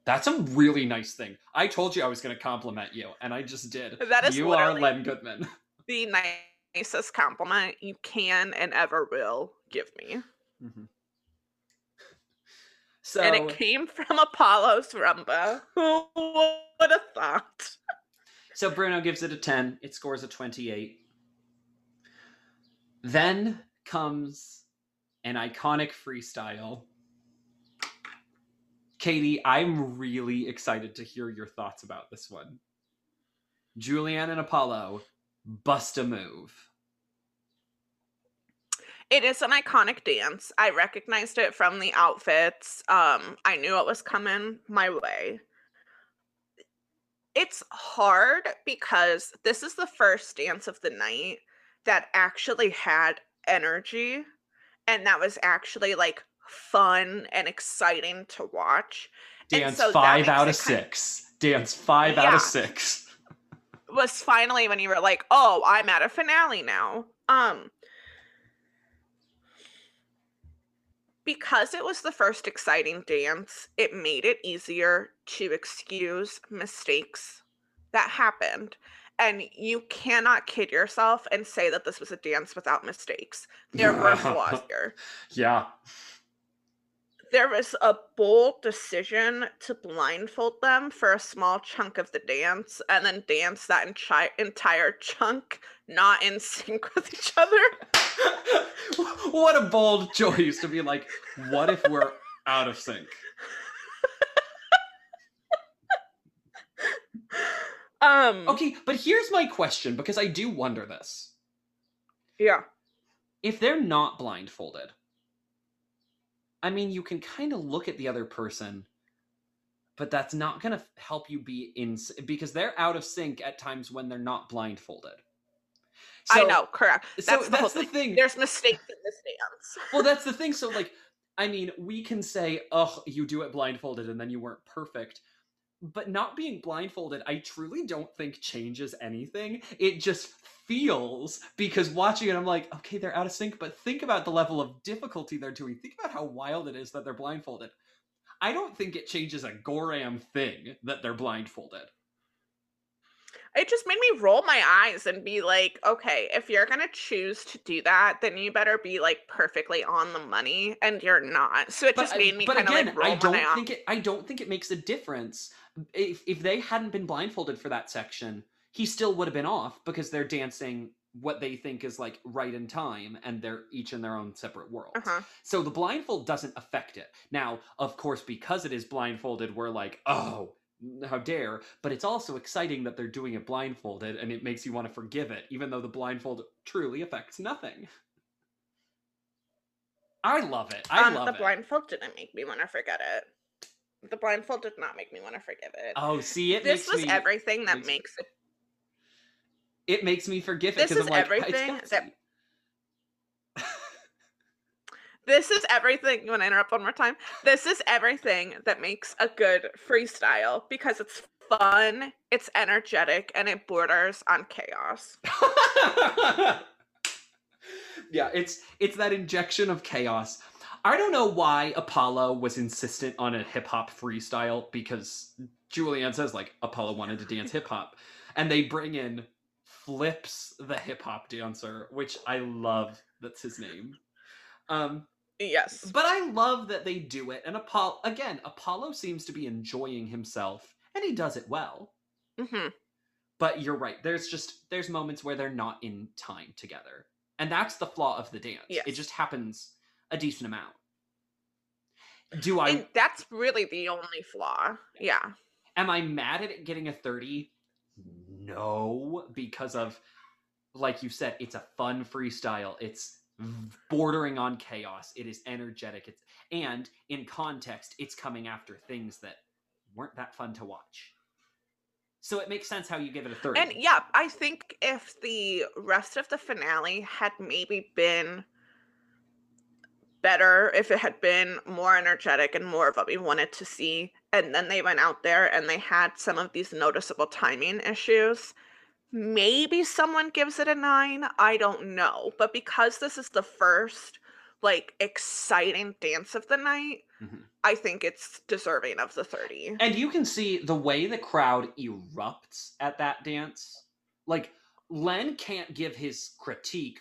That's a really nice thing. I told you I was going to compliment you, and I just did. That is you are Len Goodman. the nicest compliment you can and ever will give me. So and it came from Apolo's rumba. Who would have thought? So Bruno gives it a 10. It scores a 28. Then comes an iconic freestyle. Katie, I'm really excited to hear your thoughts about this one. Julianne and Apolo bust a move. It is an iconic dance. I recognized it from the outfits. Um, I knew it was coming my way. It's hard because this is the first dance of the night that actually had energy and that was actually like fun and exciting to watch. Dance so five out of it kind- six. Dance five out of six. was finally when you were like, "Oh, I'm at a finale now." Um because it was the first exciting dance, it made it easier to excuse mistakes that happened. And you cannot kid yourself and say that this was a dance without mistakes. There were flaws here. Yeah. There was a bold decision to blindfold them for a small chunk of the dance and then dance that entire entire chunk not in sync with each other. what a bold choice to be like, what if we're out of sync? Um Okay, but here's my question because I do wonder this. yeah. If they're not blindfolded, I mean, you can kind of look at the other person, but that's not going to help you be in because they're out of sync at times when they're not blindfolded. I know, correct. So That's, the, whole that's the thing. thing. There's mistakes in this dance. well, that's the thing. So, like, I mean, we can say, "Oh, you do it blindfolded, and then you weren't perfect," but not being blindfolded, I truly don't think changes anything. It just feels because watching it, I'm like, okay, they're out of sync, but think about the level of difficulty they're doing. Think about how wild it is that they're blindfolded. I don't think it changes a goram thing that they're blindfolded. It just made me roll my eyes and be like, okay, if you're gonna choose to do that, then you better be like perfectly on the money, and you're not. So it just I- made me but kind of like roll I don't my eyes. think it. I don't think it makes a difference. If if they hadn't been blindfolded for that section, he still would have been off because they're dancing what they think is like right in time, and they're each in their own separate world. Uh-huh. So the blindfold doesn't affect it. Now, of course, because it is blindfolded, we're like, oh, how dare! But it's also exciting that they're doing it blindfolded, and it makes you want to forgive it, even though the blindfold truly affects nothing. I love it. I um, love the it. blindfold didn't make me want to forget it. The blindfold did not make me want to forgive it. Oh, see, it this makes was me, everything that makes makes it. It makes me forgive it This is like, everything that- This is everything. You want to interrupt one more time? This is everything that makes a good freestyle because it's fun, it's energetic, and it borders on chaos. yeah, it's it's that injection of chaos. I don't know why Apolo was insistent on a hip hop freestyle because Julianne says like Apolo wanted to dance hip hop, and they bring in Flips the hip hop dancer, which I love. That's his name. Um, Yes. But I love that they do it. And Apolo, again, Apolo seems to be enjoying himself, and he does it well. hmm But you're right. There's just there's moments where they're not in time together, and that's the flaw of the dance. It just happens a decent amount. Do I? And that's really the only flaw. Yeah. am I mad at it getting a thirty? No, because of like you said, it's a fun freestyle. It's bordering on chaos. It is energetic. It's and in context, it's coming after things that weren't that fun to watch. So it makes sense how you give it a 30. And yeah, I think if the rest of the finale had maybe been better, if it had been more energetic and more of what we wanted to see, and then they went out there and they had some of these noticeable timing issues, maybe someone gives it a nine. I don't know. But because this is the first like exciting dance of the night, Mhm. I think it's deserving of the 30. And you can see the way the crowd erupts at that dance. Like Len can't give his critique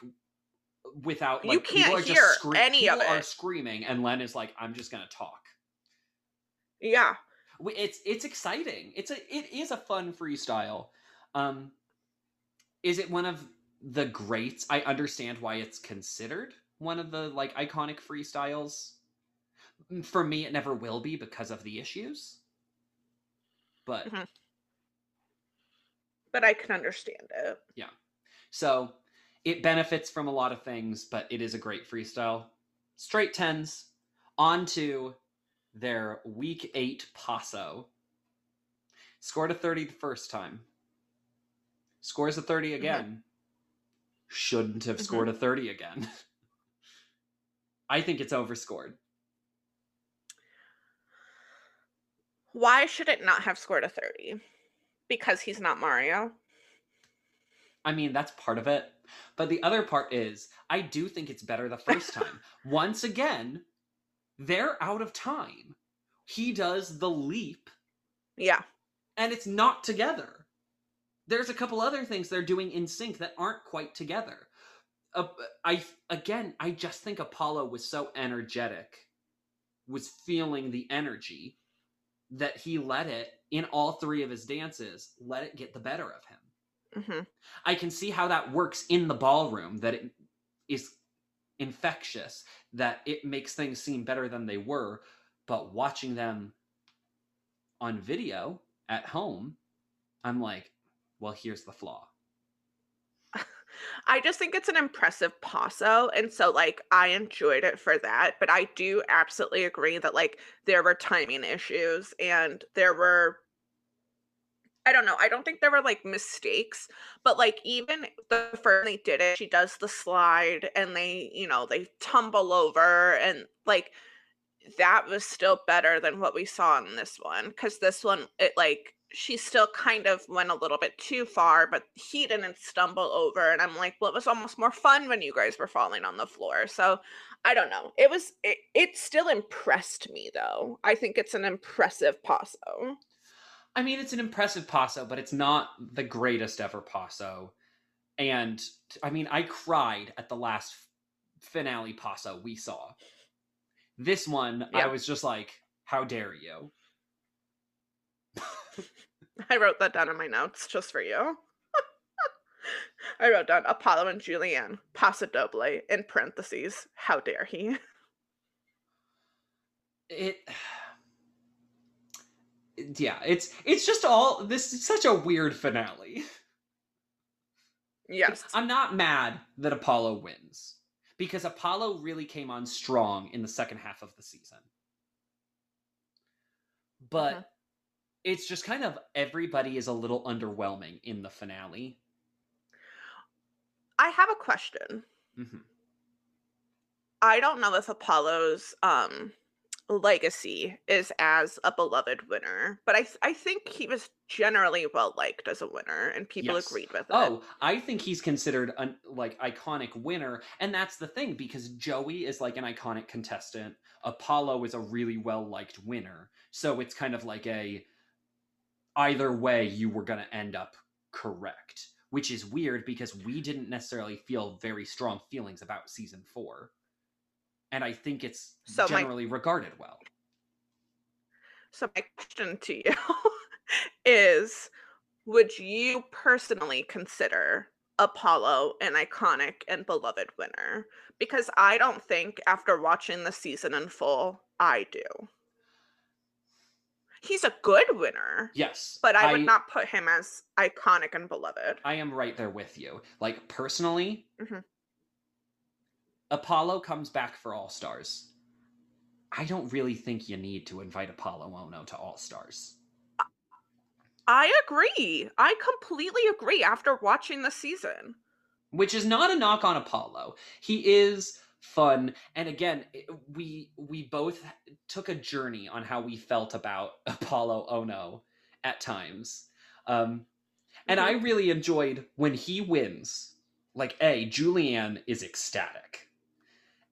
without like You can't hear scre- any of people are screaming, and Len is like, "I'm just gonna talk." Yeah. It's it's exciting. It's a it is a fun freestyle. Um is it one of the greats? I understand why it's considered one of the like iconic freestyles. For me it never will be because of the issues. But Mhm. But I can understand it. Yeah. So it benefits from a lot of things, but it is a great freestyle. Straight tens on to their week eight paso. Scored a 30 the first time. Scores a 30 again. Shouldn't have Mhm. scored a 30 again. I think it's overscored. Why should it not have scored a 30? Because he's not Mario. I mean, that's part of it. But the other part is, I do think it's better the first time. Once again, they're out of time. He does the leap, Yeah. and it's not together. There's a couple other things they're doing in sync that aren't quite together. Uh, I again, I just think Apolo was so energetic, was feeling the energy that he let it in all three of his dances, let it get the better of him. hmm I can see how that works in the ballroom, that it is infectious, that it makes things seem better than they were. But watching them on video at home, I'm like, well, here's the flaw. I just think it's an impressive paso. And so, like, I enjoyed it for that. But I do absolutely agree that, like, there were timing issues and there were, I don't know, I don't think there were like mistakes, but like, even the first they did it, she does the slide and they, you know, they tumble over and like, that was still better than what we saw in this one because this one it like she still kind of went a little bit too far but he didn't stumble over and i'm like well it was almost more fun when you guys were falling on the floor so i don't know it was it, it still impressed me though i think it's an impressive paso. I mean, it's an impressive paso, but it's not the greatest ever paso. And I mean, I cried at the last finale paso we saw. This one, I was just like, how dare you? i wrote that down in my notes just for you. I wrote down apolo and julianne paso doble in parentheses. How dare he? It yeah it's it's just all this is such a weird finale. Yes. I'm not mad that apolo wins because apolo really came on strong in the second half of the season. But Mhm. It's just kind of everybody is a little underwhelming in the finale i have a question Mhm. I don't know if Apolo's um legacy is as a beloved winner, but I I think he was generally well liked as a winner, and people Yes. agreed with it. Oh, I think he's considered an like iconic winner, and that's the thing because Joey is like an iconic contestant. Apolo is a really well liked winner, so it's kind of like a either way you were going to end up correct, which is weird because we didn't necessarily feel very strong feelings about season four, and I think it's So my- generally regarded well. So my question to you is: Would you personally consider Apolo an iconic and beloved winner? Because I don't think, after watching the season in full, I do. He's a good winner, Yes, but I would not put him as iconic and beloved. I am right there with you. Like personally, Mhm. Apolo comes back for All Stars. I don't really think you need to invite Apolo Ohno to All Stars. I agree. I completely agree after watching the season. Which is not a knock on Apolo. He is fun and again we we both took a journey on how we felt about Apolo Ohno at times. Um and I really enjoyed when he wins. Like A, Julianne is ecstatic.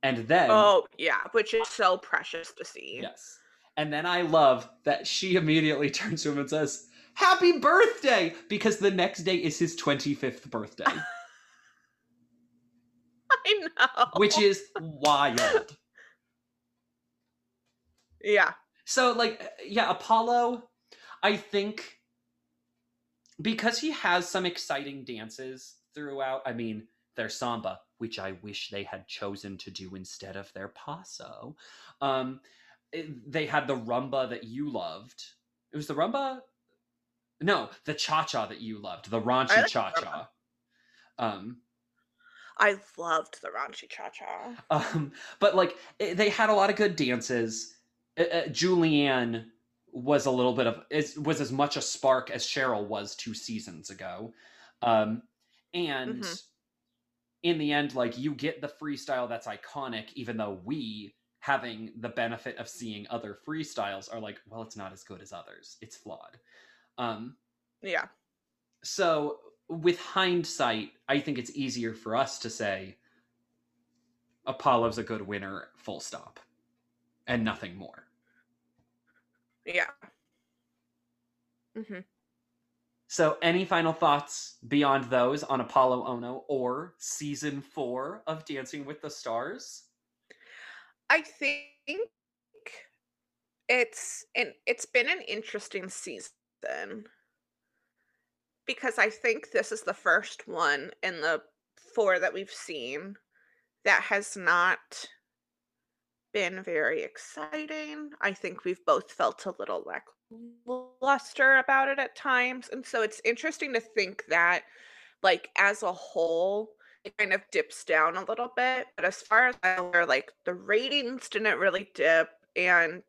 And then Oh, yeah, which is so precious to see. Yes. And then I love that she immediately turns to him and says, Happy birthday! Because the next day is his 25th birthday, I know. which is wild. yeah. So like yeah, Apolo I think because he has some exciting dances throughout. I mean, their samba, which I wish they had chosen to do instead of their paso. Um, it- they had the rumba that you loved. It was the rumba. No, the cha cha that you loved, the raunchy cha cha. Um, I loved the raunchy cha cha. um, but like it, they had a lot of good dances. Uh, uh, Julianne was a little bit of is, was as much a spark as Cheryl was two seasons ago, um, and Mhm. in the end, like you get the freestyle that's iconic, even though we having the benefit of seeing other freestyles are like, well, it's not as good as others. It's flawed. Um, Yeah. so with hindsight, I think it's easier for us to say Apolo's a good winner, full stop, and nothing more. Yeah. hmm So, any final thoughts beyond those on Apolo Ohno or season four of Dancing with the Stars? I think it's and it's been an interesting season because I think this is the first one in the four that we've seen that has not been very exciting. I think we've both felt a little lackluster about it at times. And so it's interesting to think that, like, as a whole, it kind of dips down a little bit. But as far as I'm aware, like, the ratings didn't really dip and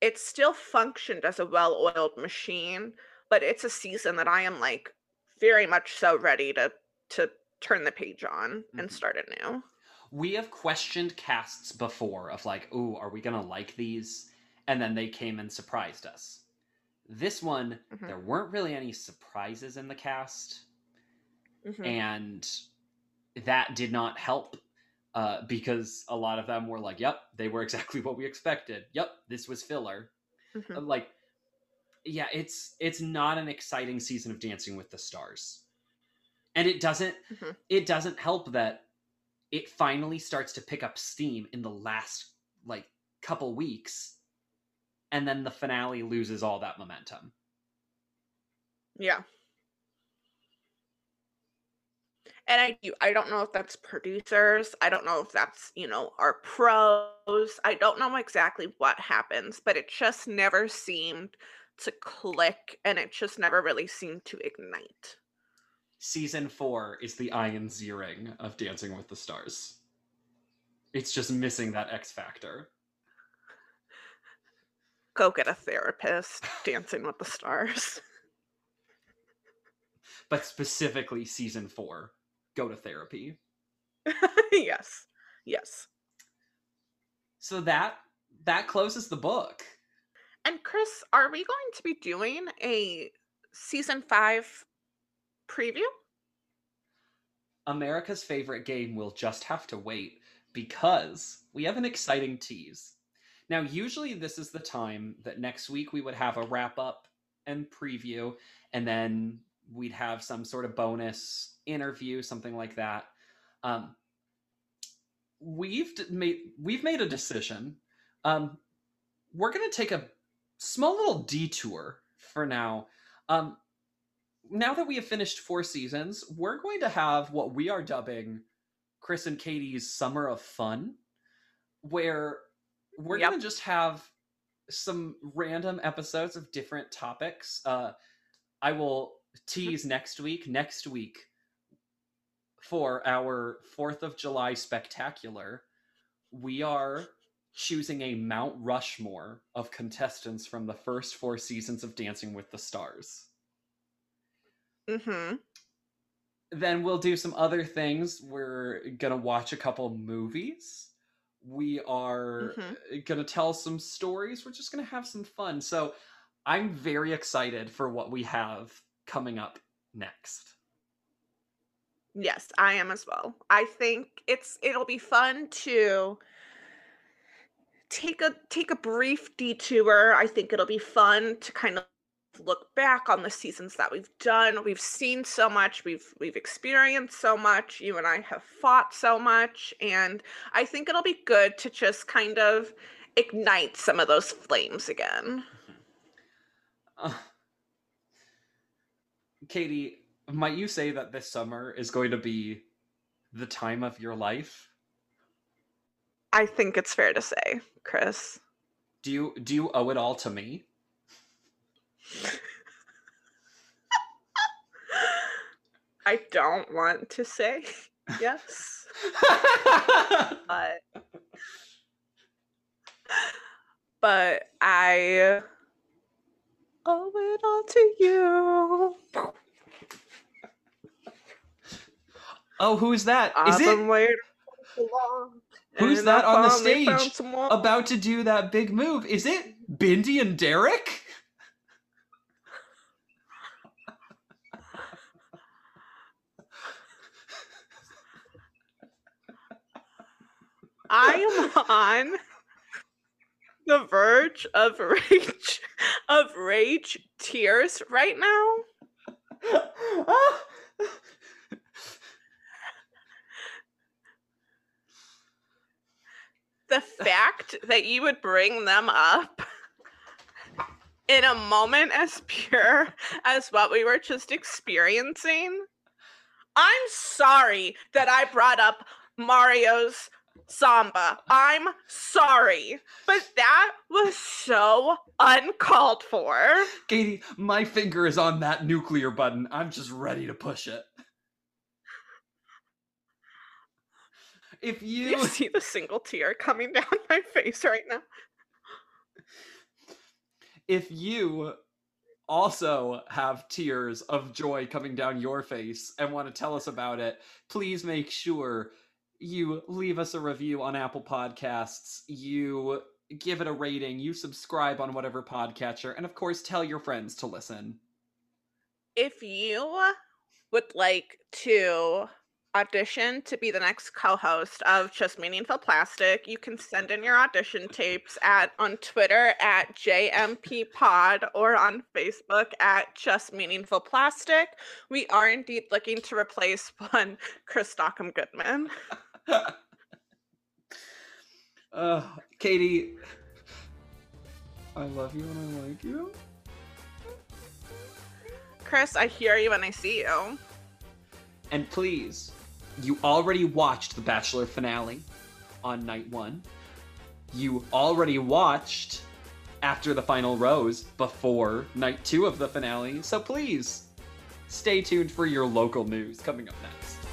it still functioned as a well oiled machine. But it's a season that I am, like, very much so ready to to turn the page on and Mhm. start anew. We have questioned casts before of like, ooh, are we gonna like these? And then they came and surprised us. This one, Mhm. there weren't really any surprises in the cast. Mhm. and that did not help uh, because a lot of them were like, "Yep, they were exactly what we expected. Yep, this was filler." Mhm. Uh, Like, yeah, it's it's not an exciting season of Dancing with the Stars, and it doesn't Mhm. it doesn't help that it finally starts to pick up steam in the last like couple weeks, and then the finale loses all that momentum. Yeah. And I do I don't know if that's producers. I don't know if that's, you know, our pros. I don't know exactly what happens, but it just never seemed to click and it just never really seemed to ignite. season four is the Ian Ziering of Dancing with the Stars. It's just missing that X factor. Go get a therapist, dancing with the stars. But specifically season four, go to therapy. yes. Yes. So that that closes the book. And Chris, are we going to be doing a season 5 preview? America's favorite game will just have to wait because we have an exciting tease. Now, usually this is the time that next week we would have a wrap up and preview, and then we'd have some sort of bonus interview, something like that. Um, we've made we've made a decision. Um, we're gonna take a small little detour for now. Um, now that we have finished four seasons, we're going to have what we are dubbing Chris and Katie's Summer of Fun, where we're Yep. going to just have some random episodes of different topics. Uh, I will tease next week. Next week, for our 4th of July spectacular, we are choosing a Mount Rushmore of contestants from the first four seasons of Dancing with the Stars Mhm. then we'll do some other things. We're gonna watch a couple movies. We are Mhm. gonna tell some stories. We're just gonna have some fun. So I'm very excited for what we have coming up next. Yes, I am as well. I think it's it'll be fun to take a take a brief detour. I think it'll be fun to kind of look back on the seasons that we've done. We've seen so much, we've we've experienced so much. You and I have fought so much and I think it'll be good to just kind of ignite some of those flames again. Uh, Katie, might you say that this summer is going to be the time of your life? I think it's fair to say, Chris. Do you do you owe it all to me? I don't want to say yes, but but I owe it all to you. oh, who's that? Is it been waiting so long, Who's and I that on the stage about to do that big move? Is it Bindi and Derek? I am on the verge of rage of rage tears right now. Ah! The fact that you would bring them up in a moment as pure as what we were just experiencing. I'm sorry that I brought up Mario's Samba. I'm sorry, but that was so uncalled for. Katie, my finger is on that nuclear button. I'm just ready to push it. If you you see the single tear coming down my face right now? if you also have tears of joy coming down your face and want to tell us about it, please make sure you leave us a review on Apple Podcasts, you give it a rating, you subscribe on whatever podcatcher, and of course tell your friends to listen. If you would like to audition to be the next co-host of Just Meaningful Plastic, you can send in your audition tapes at on Twitter at JMP Pod or on Facebook at Just Meaningful Plastic. We are indeed looking to replace one Chris Stockham Goodman. uh, Katie, I love you and I like you. Chris, I hear you and I see you. And please, you already watched the Bachelor finale on night one. You already watched After the Final Rose before night two of the finale. So please, stay tuned for your local news coming up next.